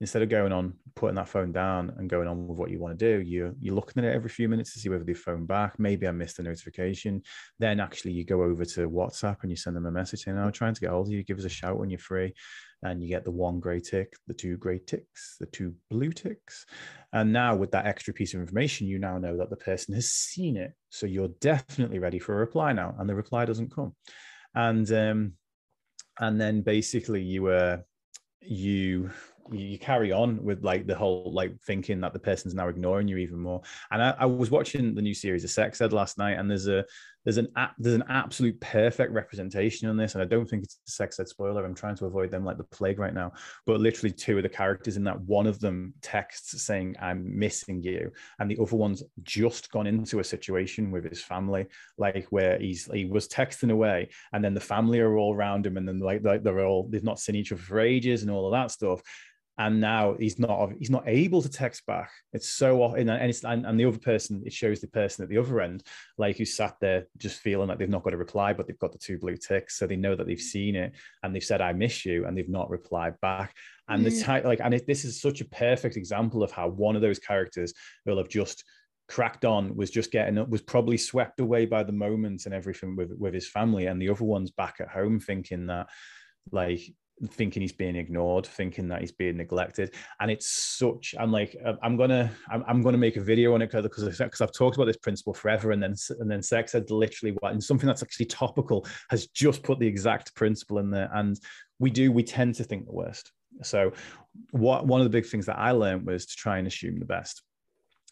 instead of going on putting that phone down and going on with what you want to do you're you're looking at it every few minutes to see whether they phone back maybe i missed a notification. Then actually you go over to whatsapp and you send them a message saying i'm trying to get hold of you give us a shout when you're free. And you get the one gray tick the two gray ticks the two blue ticks. And now with that extra piece of information you now know that the person has seen it. So you're definitely ready for a reply now and the reply doesn't come. And um and then basically you uh you you carry on with like the whole like thinking that the person's now ignoring you even more. And I, I was watching the new series of Sex Ed last night, and there's a there's an there's an absolute perfect representation on this, and I don't think it's a sex ed spoiler. I'm trying to avoid them like the plague right now. But literally, two of the characters in that, one of them texts saying, "I'm missing you," and the other one's just gone into a situation with his family, like where he's he was texting away, and then the family are all around him, and then like they're all they've not seen each other for ages and all of that stuff and now he's not he's not able to text back it's so and it's and, and, the other person it shows the person at the other end like who sat there just feeling like they've not got a reply but they've got the two blue ticks so they know that they've seen it and they've said i miss you and they've not replied back and mm. the type like and it, this is such a perfect example of how one of those characters will have just cracked on was just getting up was probably swept away by the moment and everything with with his family and the other one's back at home thinking that like thinking he's being ignored thinking that he's being neglected. And it's such i'm like uh, i'm gonna i'm, I'm gonna make a video on it because because i've talked about this principle forever. And then and then sex ed literally what and something that's actually topical has just put the exact principle in there. And we do we tend to think the worst. So what one of the big things that i learned was to try and assume the best.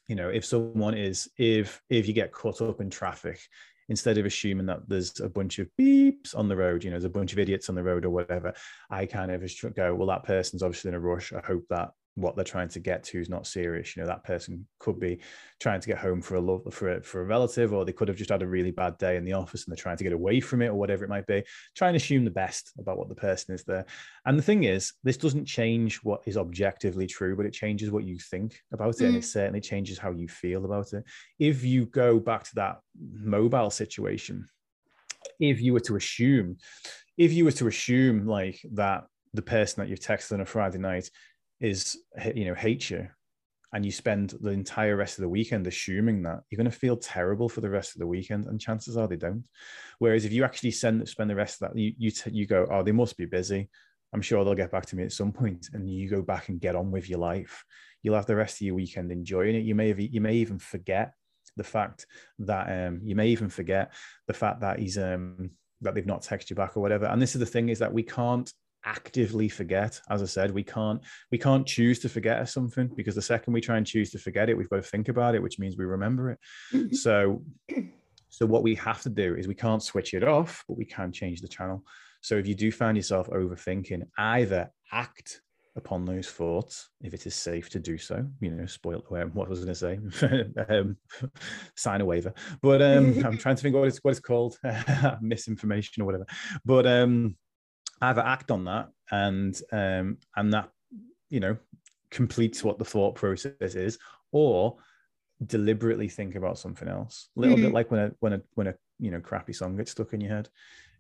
You know if someone is if if you get caught up in traffic instead of assuming that there's a bunch of beeps on the road, you know, there's a bunch of idiots on the road or whatever, I kind of go, well, that person's obviously in a rush. I hope that what they're trying to get to is not serious. You know, that person could be trying to get home for a love for a, for a relative, or they could have just had a really bad day in the office and they're trying to get away from it, or whatever it might be. Try and assume the best about what the person is there. And the thing is, this doesn't change what is objectively true, but it changes what you think about it, mm. and it mm. certainly changes how you feel about it. If you go back to that mobile situation, if you were to assume, if you were to assume like that the person that you've texted on a Friday night is you know hates you and you spend the entire rest of the weekend assuming that you're going to feel terrible for the rest of the weekend and chances are they don't. Whereas if you actually send spend the rest of that you you, t- you go oh they must be busy. I'm sure they'll get back to me at some point and you go back and get on with your life. You'll have the rest of your weekend enjoying it. You may have, you may even forget the fact that um you may even forget the fact that he's um that they've not texted you back or whatever. And this is the thing is that we can't actively forget as i said we can't we can't choose to forget something because the second we try and choose to forget it we've got to think about it which means we remember it. Mm-hmm. so so what we have to do is we can't switch it off but we can change the channel. So if you do find yourself overthinking either act upon those thoughts if it is safe to do so you know spoil um, what was i going to say? Um, sign a waiver. But um, i'm trying to think what it's what it's called. Misinformation or whatever. But um either act on that and um, and that you know completes what the thought process is, or deliberately think about something else. A little mm-hmm. bit like when a when a when a you know crappy song gets stuck in your head,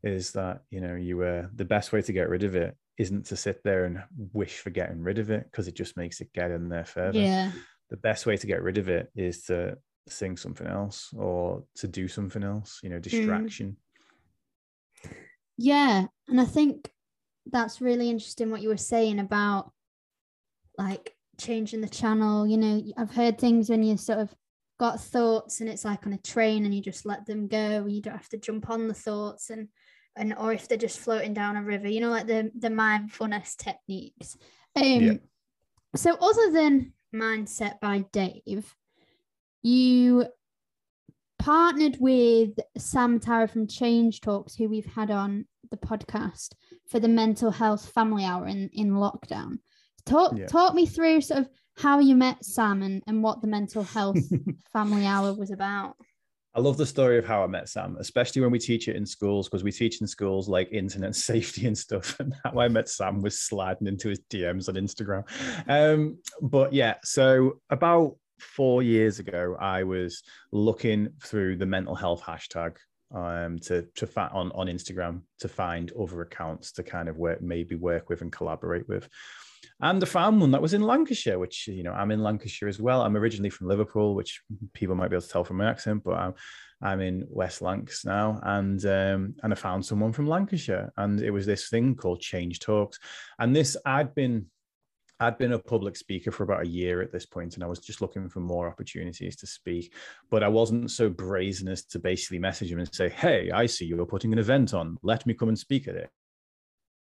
is that you know you uh, the best way to get rid of it isn't to sit there and wish for getting rid of it because it just makes it get in there further. Yeah. The best way to get rid of it is to sing something else or to do something else. You know, mm. distraction. Mm yeah. And I think that's really interesting what you were saying about like changing the channel. You know, I've heard things when you sort of got thoughts and it's like on a train and you just let them go. You don't have to jump on the thoughts and and or if they're just floating down a river, you know, like the the mindfulness techniques. Um yeah. so other than mindset by Dave, you partnered with Sam Tara from Change Talks, who we've had on the podcast for the mental health family hour in, in lockdown. Talk yeah. talk me through sort of how you met Sam and, and what the mental health family hour was about. I love the story of how I met Sam, especially when we teach it in schools, because we teach in schools like internet safety and stuff. And how I met Sam was sliding into his DMs on Instagram. Um, but yeah, so about four years ago, I was looking through the mental health hashtag um, to to fa- on on Instagram to find other accounts to kind of work maybe work with and collaborate with. And I found one that was in Lancashire, which you know I'm in Lancashire as well. I'm originally from Liverpool, which people might be able to tell from my accent, but I'm I'm in West Lancs now, and um, and I found someone from Lancashire, and it was this thing called Change Talks, and this I'd been I'd been a public speaker for about a year at this point, and I was just looking for more opportunities to speak. But I wasn't so brazen as to basically message him and say, "Hey, I see you're putting an event on. Let me come and speak at it."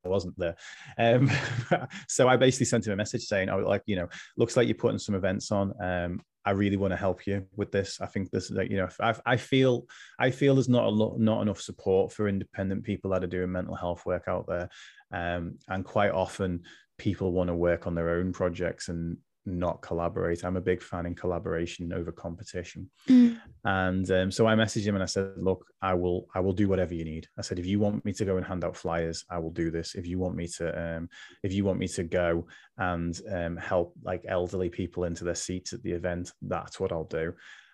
I wasn't there, um, so I basically sent him a message saying, "I oh, like, you know, looks like you're putting some events on. Um, I really want to help you with this. I think this, like, you know, I, I feel, I feel there's not a lot, not enough support for independent people that are doing mental health work out there, um, and quite often people want to work on their own projects and not collaborate. I'm a big fan in collaboration over competition. Mm. And um, so I messaged him and I said, look, I will, I will do whatever you need. I said, if you want me to go and hand out flyers, I will do this. If you want me to, um, if you want me to go and um, help like elderly people into their seats at the event, that's what I'll do.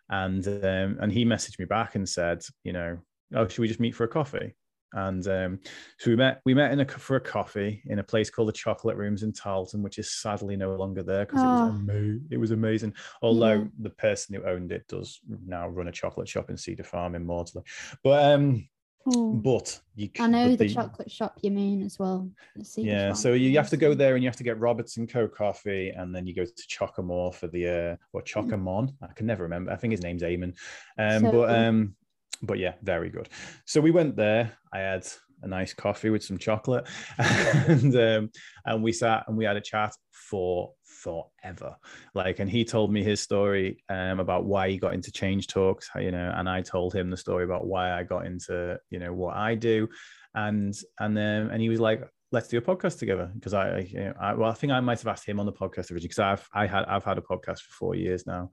And um, and he messaged me back and said, you know, oh, should we just meet for a coffee? And um, so we met we met in a for a coffee in a place called the Chocolate Rooms in Tarleton, which is sadly no longer there because oh. it was ah. ama- it was amazing. Although yeah. the person who owned it does now run a chocolate shop in Cedar Farm in Mawdesley. But um, oh. but you I know the, the, chocolate shop you mean as well. Yeah, Farm. so you have to go there and you have to get Roberts and Co coffee, and then you go to Chocamore for the uh or Chocamon. I can never remember. I think his name's Eamon. Um, so, but um but yeah, very good. So we went there. I had a nice coffee with some chocolate, and um, and we sat and we had a chat for forever. Like, and he told me his story um, about why he got into change talks, you know, and I told him the story about why I got into, you know, what I do, and and then and he was like, let's do a podcast together because I, I, well, I think I might have asked him on the podcast originally because I've I had I've had a podcast for four years now,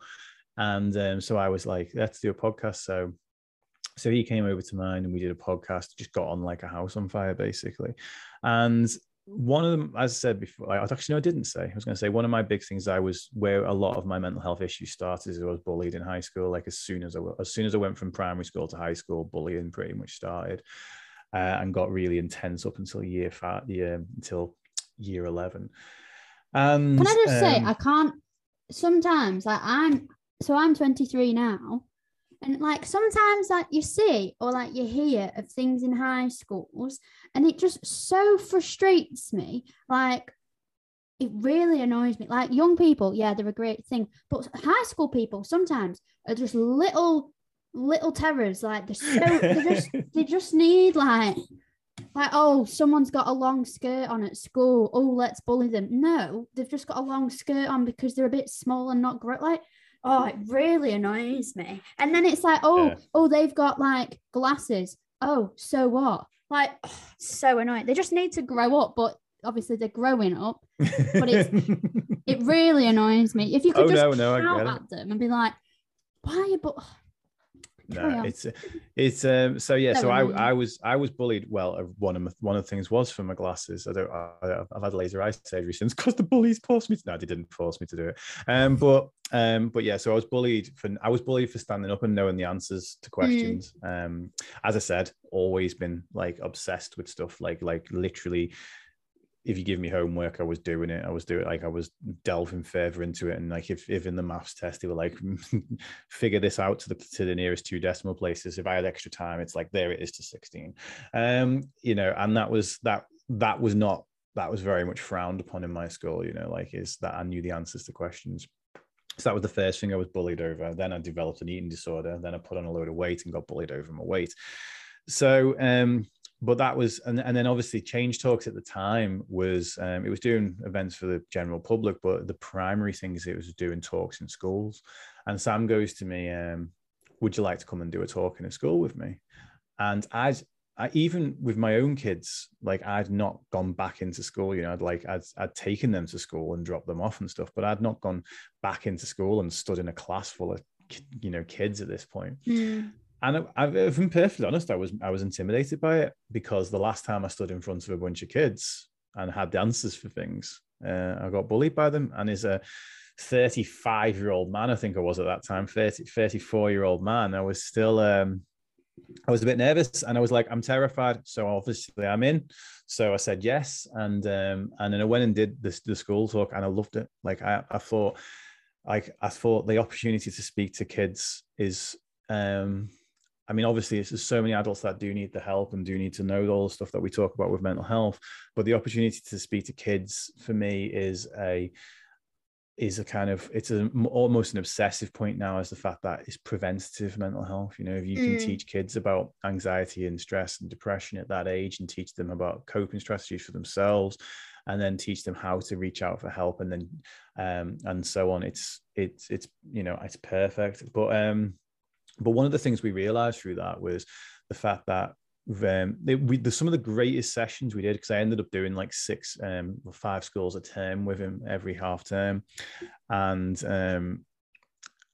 and um, so I was like, let's do a podcast. So so he came over to mine and we did a podcast just got on like a house on fire basically. And one of them as i said before i actually no i didn't say i was going to say one of my big things i was where a lot of my mental health issues started is i was bullied in high school. Like as soon as i as soon as i went from primary school to high school bullying pretty much started uh, and got really intense up until year five year until year 11 and can i just um, say i can't sometimes like i'm so i'm 23 now and like sometimes like you see or like you hear of things in high schools and it just so frustrates me. Like it really annoys me. Like young people, yeah, they're a great thing. But high school people sometimes are just little little terrors. Like they're so they just they just need like like oh someone's got a long skirt on at school oh let's bully them no they've just got a long skirt on because they're a bit small and not great like oh it really annoys me. And then it's like oh yeah. oh they've got like glasses. Oh so what? Like oh, so annoying. They just need to grow up but obviously they're growing up. But it's it really annoys me. If you could oh, just no, no, shout at them and be like why are you but no, it's it's um so yeah so I I was I was bullied well one of my, one of the things was for my glasses I don't I, have had laser eye surgery since because the bullies forced me to no they didn't force me to do it um but um but yeah so I was bullied for I was bullied for standing up and knowing the answers to mm. questions mm. um as I said always been like obsessed with stuff like like literally if you give me homework, I was doing it. I was doing like I was delving further into it. And like if, if in the maths test they were like figure this out to the to the nearest two decimal places, if I had extra time, it's like there it is to 16. Um, you know, and that was that that was not that was very much frowned upon in my school, you know, like is that I knew the answers to questions. So that was the first thing I was bullied over. Then I developed an eating disorder. Then I put on a load of weight and got bullied over my weight. So um but that was and, and then obviously change talks at the time was um, it was doing events for the general public but the primary things it was doing talks in schools. And sam goes to me um, would you like to come and do a talk in a school with me? And as I, even with my own kids, like I'd not gone back into school, you know, I'd like I'd, I'd taken them to school and dropped them off and stuff, but I'd not gone back into school and stood in a class full of, you know, kids at this point. Mm and I, if I'm perfectly honest, I was I was intimidated by it because the last time I stood in front of a bunch of kids and had the answers for things, uh, I got bullied by them. And as a 35 year old man, I think I was at that time, 30, 34 year old man. I was still, um, I was a bit nervous and I was like, I'm terrified. So obviously I'm in. So I said yes. And, um, and then I went and did this, the school talk and I loved it. Like I, I thought, like, I thought the opportunity to speak to kids is, um, I mean, obviously, there's so many adults that do need the help and do need to know all the stuff that we talk about with mental health. But the opportunity to speak to kids for me is a is a kind of it's a, almost an obsessive point now as the fact that it's preventative mental health you know if you can mm. teach kids about anxiety and stress and depression at that age and teach them about coping strategies for themselves and then teach them how to reach out for help and then um and so on it's it's it's you know it's perfect but um but one of the things we realized through that was the fact that um, we, the, some of the greatest sessions we did because I ended up doing like six, um, five schools a term with him every half term, and um,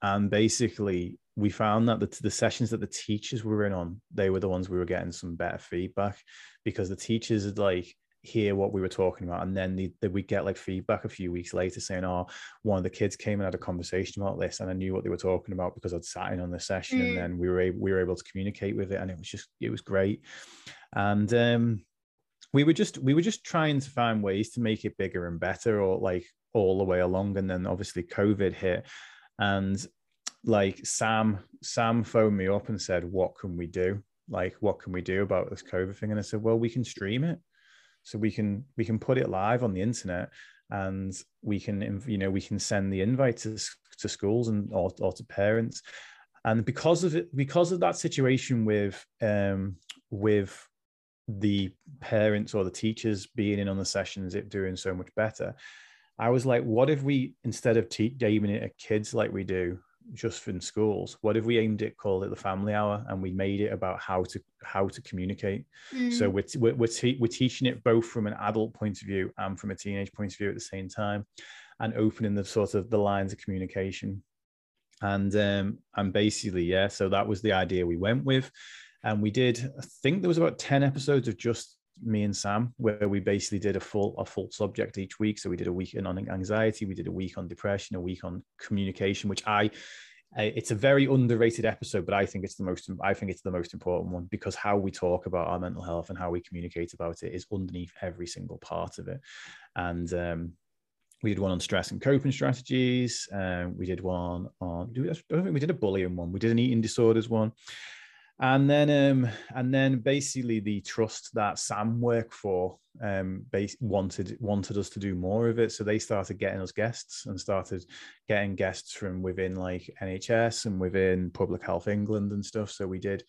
and basically we found that the, the sessions that the teachers were in on, they were the ones we were getting some better feedback because the teachers had like hear what we were talking about and then the, we get like feedback a few weeks later saying oh one of the kids came and had a conversation about this and i knew what they were talking about because i'd sat in on the session mm. and then we were able we were able to communicate with it and it was just it was great. And um we were just we were just trying to find ways to make it bigger and better or like all the way along and then obviously covid hit and like sam sam phoned me up and said what can we do? Like what can we do about this covid thing? And i said well we can stream it so we can we can put it live on the internet and we can you know we can send the invite to, to schools and or, or to parents. And because of it because of that situation with um with the parents or the teachers being in on the sessions it doing so much better i was like what if we instead of te- aiming it at kids like we do just in schools. What if we aimed it called it the family hour and we made it about how to how to communicate? Mm. so we're, we're, we're, te- we're teaching it both from an adult point of view and from a teenage point of view at the same time and opening the sort of the lines of communication. And um and basically yeah so that was the idea we went with. And we did i think there was about 10 episodes of just me and Sam, where we basically did a full a full subject each week. So we did a week on anxiety, we did a week on depression, a week on communication, which I it's a very underrated episode, but I think it's the most I think it's the most important one because how we talk about our mental health and how we communicate about it is underneath every single part of it. And um, we did one on stress and coping strategies. Um, we did one on I don't think we did a bullying one. We did an eating disorders one and then um and then basically the trust that sam worked for um base wanted wanted us to do more of it. So they started getting us guests and started getting guests from within like nhs and within public health england and stuff. So we did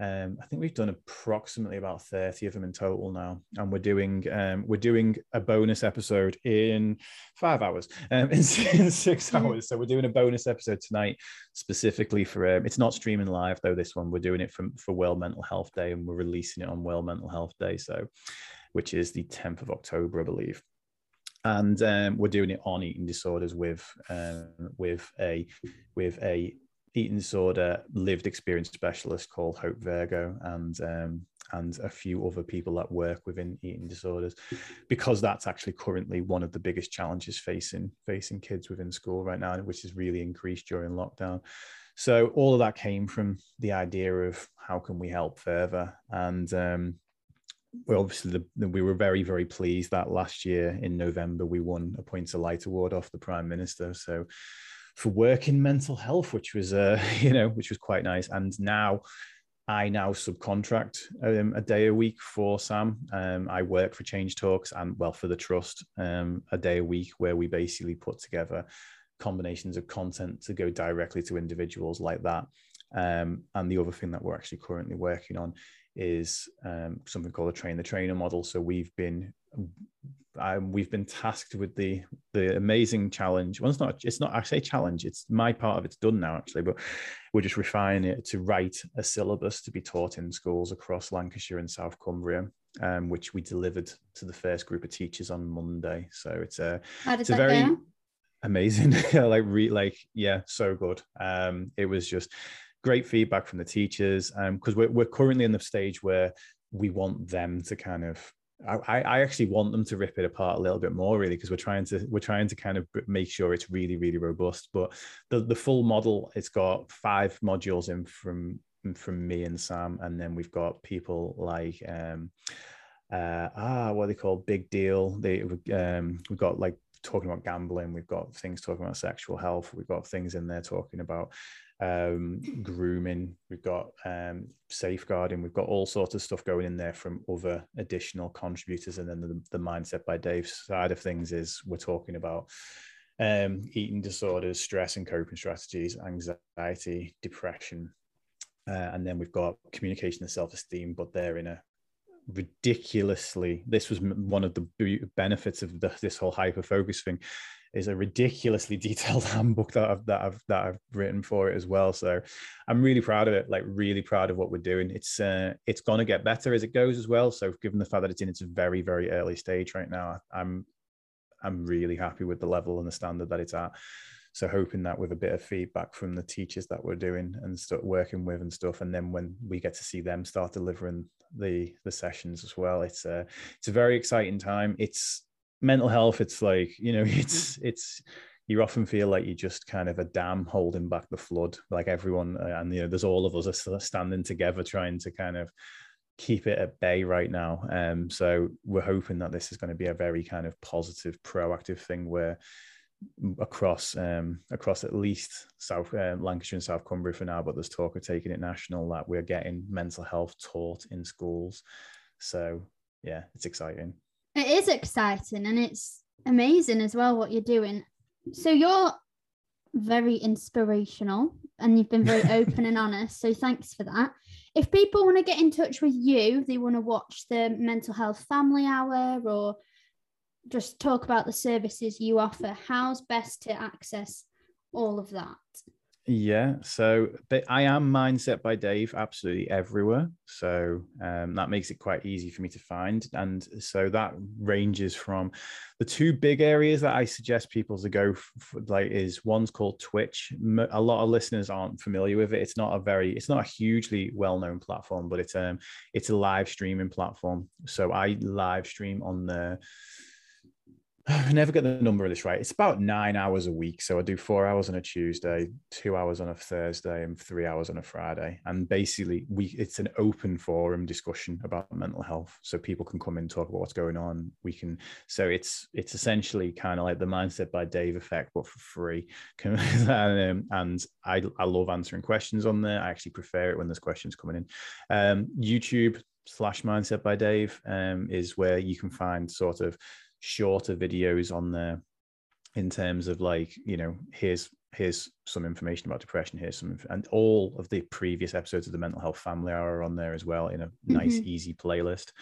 um, I think we've done approximately about 30 of them in total now. And we're doing um, we're doing a bonus episode in five hours, um, in, in six mm-hmm. hours. So we're doing a bonus episode tonight specifically for um, it's not streaming live though, this one. We're doing it from for World Mental Health Day and we're releasing it on World Mental Health Day. So which is the 10th of October, I believe and um, we're doing it on eating disorders with um, with a with a eating disorder lived experience specialist called Hope Virgo and um, and a few other people that work within eating disorders because that's actually currently one of the biggest challenges facing facing kids within school right now which has really increased during lockdown. So all of that came from the idea of how can we help further? And um, obviously the, we were very very pleased that last year in november we won a points of light award off the prime minister. So for work in mental health, which was uh, you know which was quite nice. And now I now subcontract um, a day a week for Sam. Um, I work for Change Talks and well for the trust um, a day a week where we basically put together combinations of content to go directly to individuals like that. Um, and the other thing that we're actually currently working on is um, something called a train the trainer model. So we've been um, we've been tasked with the the amazing challenge. Well, it's not it's not actually a challenge. It's my part of it's done now actually, but we're just refining it to write a syllabus to be taught in schools across Lancashire and South Cumbria, um, which we delivered to the first group of teachers on Monday. So it's a it's a very go? amazing, like re, like yeah, so good. Um, it was just great feedback from the teachers because um, we're, we're currently in the stage where we want them to kind of I, I actually want them to rip it apart a little bit more really because we're trying to we're trying to kind of make sure it's really really robust. But the the full model it's got five modules in from from me and sam and then we've got people like um uh ah what they call big deal. They um we've got like talking about gambling we've got things talking about sexual health we've got things in there talking about um, grooming, we've got um, safeguarding, we've got all sorts of stuff going in there from other additional contributors. And then the, the mindset by Dave's side of things is we're talking about um, eating disorders, stress and coping strategies, anxiety, depression. Uh, and then we've got communication and self esteem, but they're in a ridiculously this was one of the benefits of the, this whole hyper focus thing is a ridiculously detailed handbook that I've that I've that I've written for it as well. So I'm really proud of it. Like really proud of what we're doing. It's uh, it's gonna get better as it goes as well. So given the fact that it's in its very very early stage right now, I'm I'm really happy with the level and the standard that it's at. So hoping that with a bit of feedback from the teachers that we're doing and start working with and stuff, and then when we get to see them start delivering the the sessions as well, it's a it's a very exciting time. It's mental health it's like you know it's it's you often feel like you're just kind of a dam holding back the flood like everyone uh, and you know there's all of us are standing together trying to kind of keep it at bay right now. Um so we're hoping that this is going to be a very kind of positive proactive thing where across um across at least south uh, lancashire and south cumbria for now but there's talk of taking it national that we're getting mental health taught in schools. So yeah it's exciting it is exciting and it's amazing as well what you're doing. So you're very inspirational and you've been very open and honest. So thanks for that. If people want to get in touch with you, they want to watch the mental health family hour or just talk about the services you offer, how's best to access all of that? Yeah, so but I am Mindset by Dave absolutely everywhere. So um, that makes it quite easy for me to find. And so that ranges from the two big areas that I suggest people to go for, like is one's called Twitch. A lot of listeners aren't familiar with it. It's not a very, it's not a hugely well-known platform, but it's um it's a live streaming platform. So I live stream on the I never get the number of this right. It's about nine hours a week. So I do four hours on a Tuesday, two hours on a Thursday, and three hours on a Friday. And basically, we it's an open forum discussion about mental health. So people can come in talk about what's going on. We can so it's it's essentially kind of like the mindset by Dave effect, but for free. and, um, and I I love answering questions on there. I actually prefer it when there's questions coming in. Um, YouTube slash mindset by Dave um, is where you can find sort of shorter videos on there in terms of like you know here's here's some information about depression here's some and all of the previous episodes of the mental health family Hour are on there as well in a mm-hmm. nice easy playlist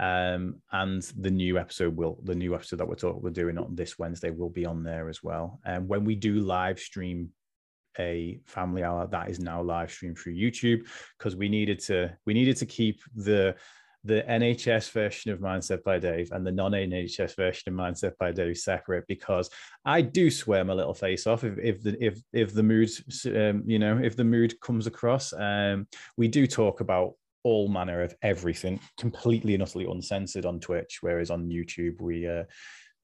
um and the new episode will the new episode that we're talking we're doing on this wednesday will be on there as well and when we do live stream a family hour that is now live streamed through youtube because we needed to we needed to keep the the NHS version of Mindset by Dave and the non-NHS version of Mindset by Dave separate because I do swear my little face off if if the if if the mood um, you know if the mood comes across. Um, we do talk about all manner of everything, completely and utterly uncensored on Twitch, whereas on YouTube we. Uh,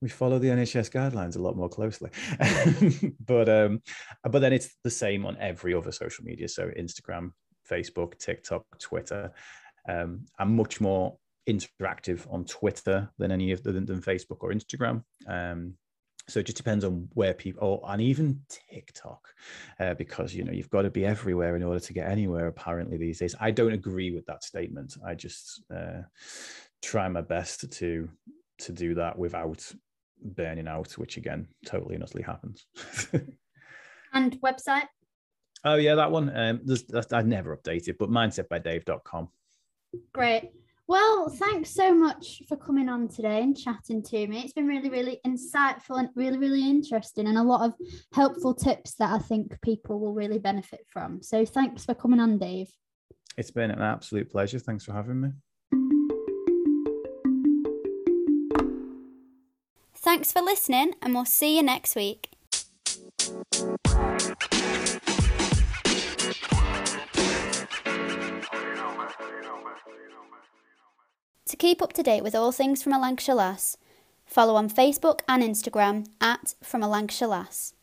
we follow the NHS guidelines a lot more closely, but um, but then it's the same on every other social media. So Instagram, Facebook, TikTok, Twitter, um, I'm much more interactive on Twitter than any of the, than, than Facebook or Instagram. Um, so it just depends on where people, oh, and even TikTok, uh, because you know you've got to be everywhere in order to get anywhere. Apparently these days, I don't agree with that statement. I just uh, try my best to to do that without burning out, which again, totally and utterly happens. and website? Oh yeah, that one. Um, there's, I never update it, but mindsetbydave.com. Great. Well, thanks so much for coming on today and chatting to me. It's been really, really insightful and really, really interesting, and a lot of helpful tips that I think people will really benefit from. So, thanks for coming on, Dave. It's been an absolute pleasure. Thanks for having me. Thanks for listening, and we'll see you next week. Keep up to date with all things from a Lancashire Lass, follow on Facebook and Instagram at From a Lancashire Lass.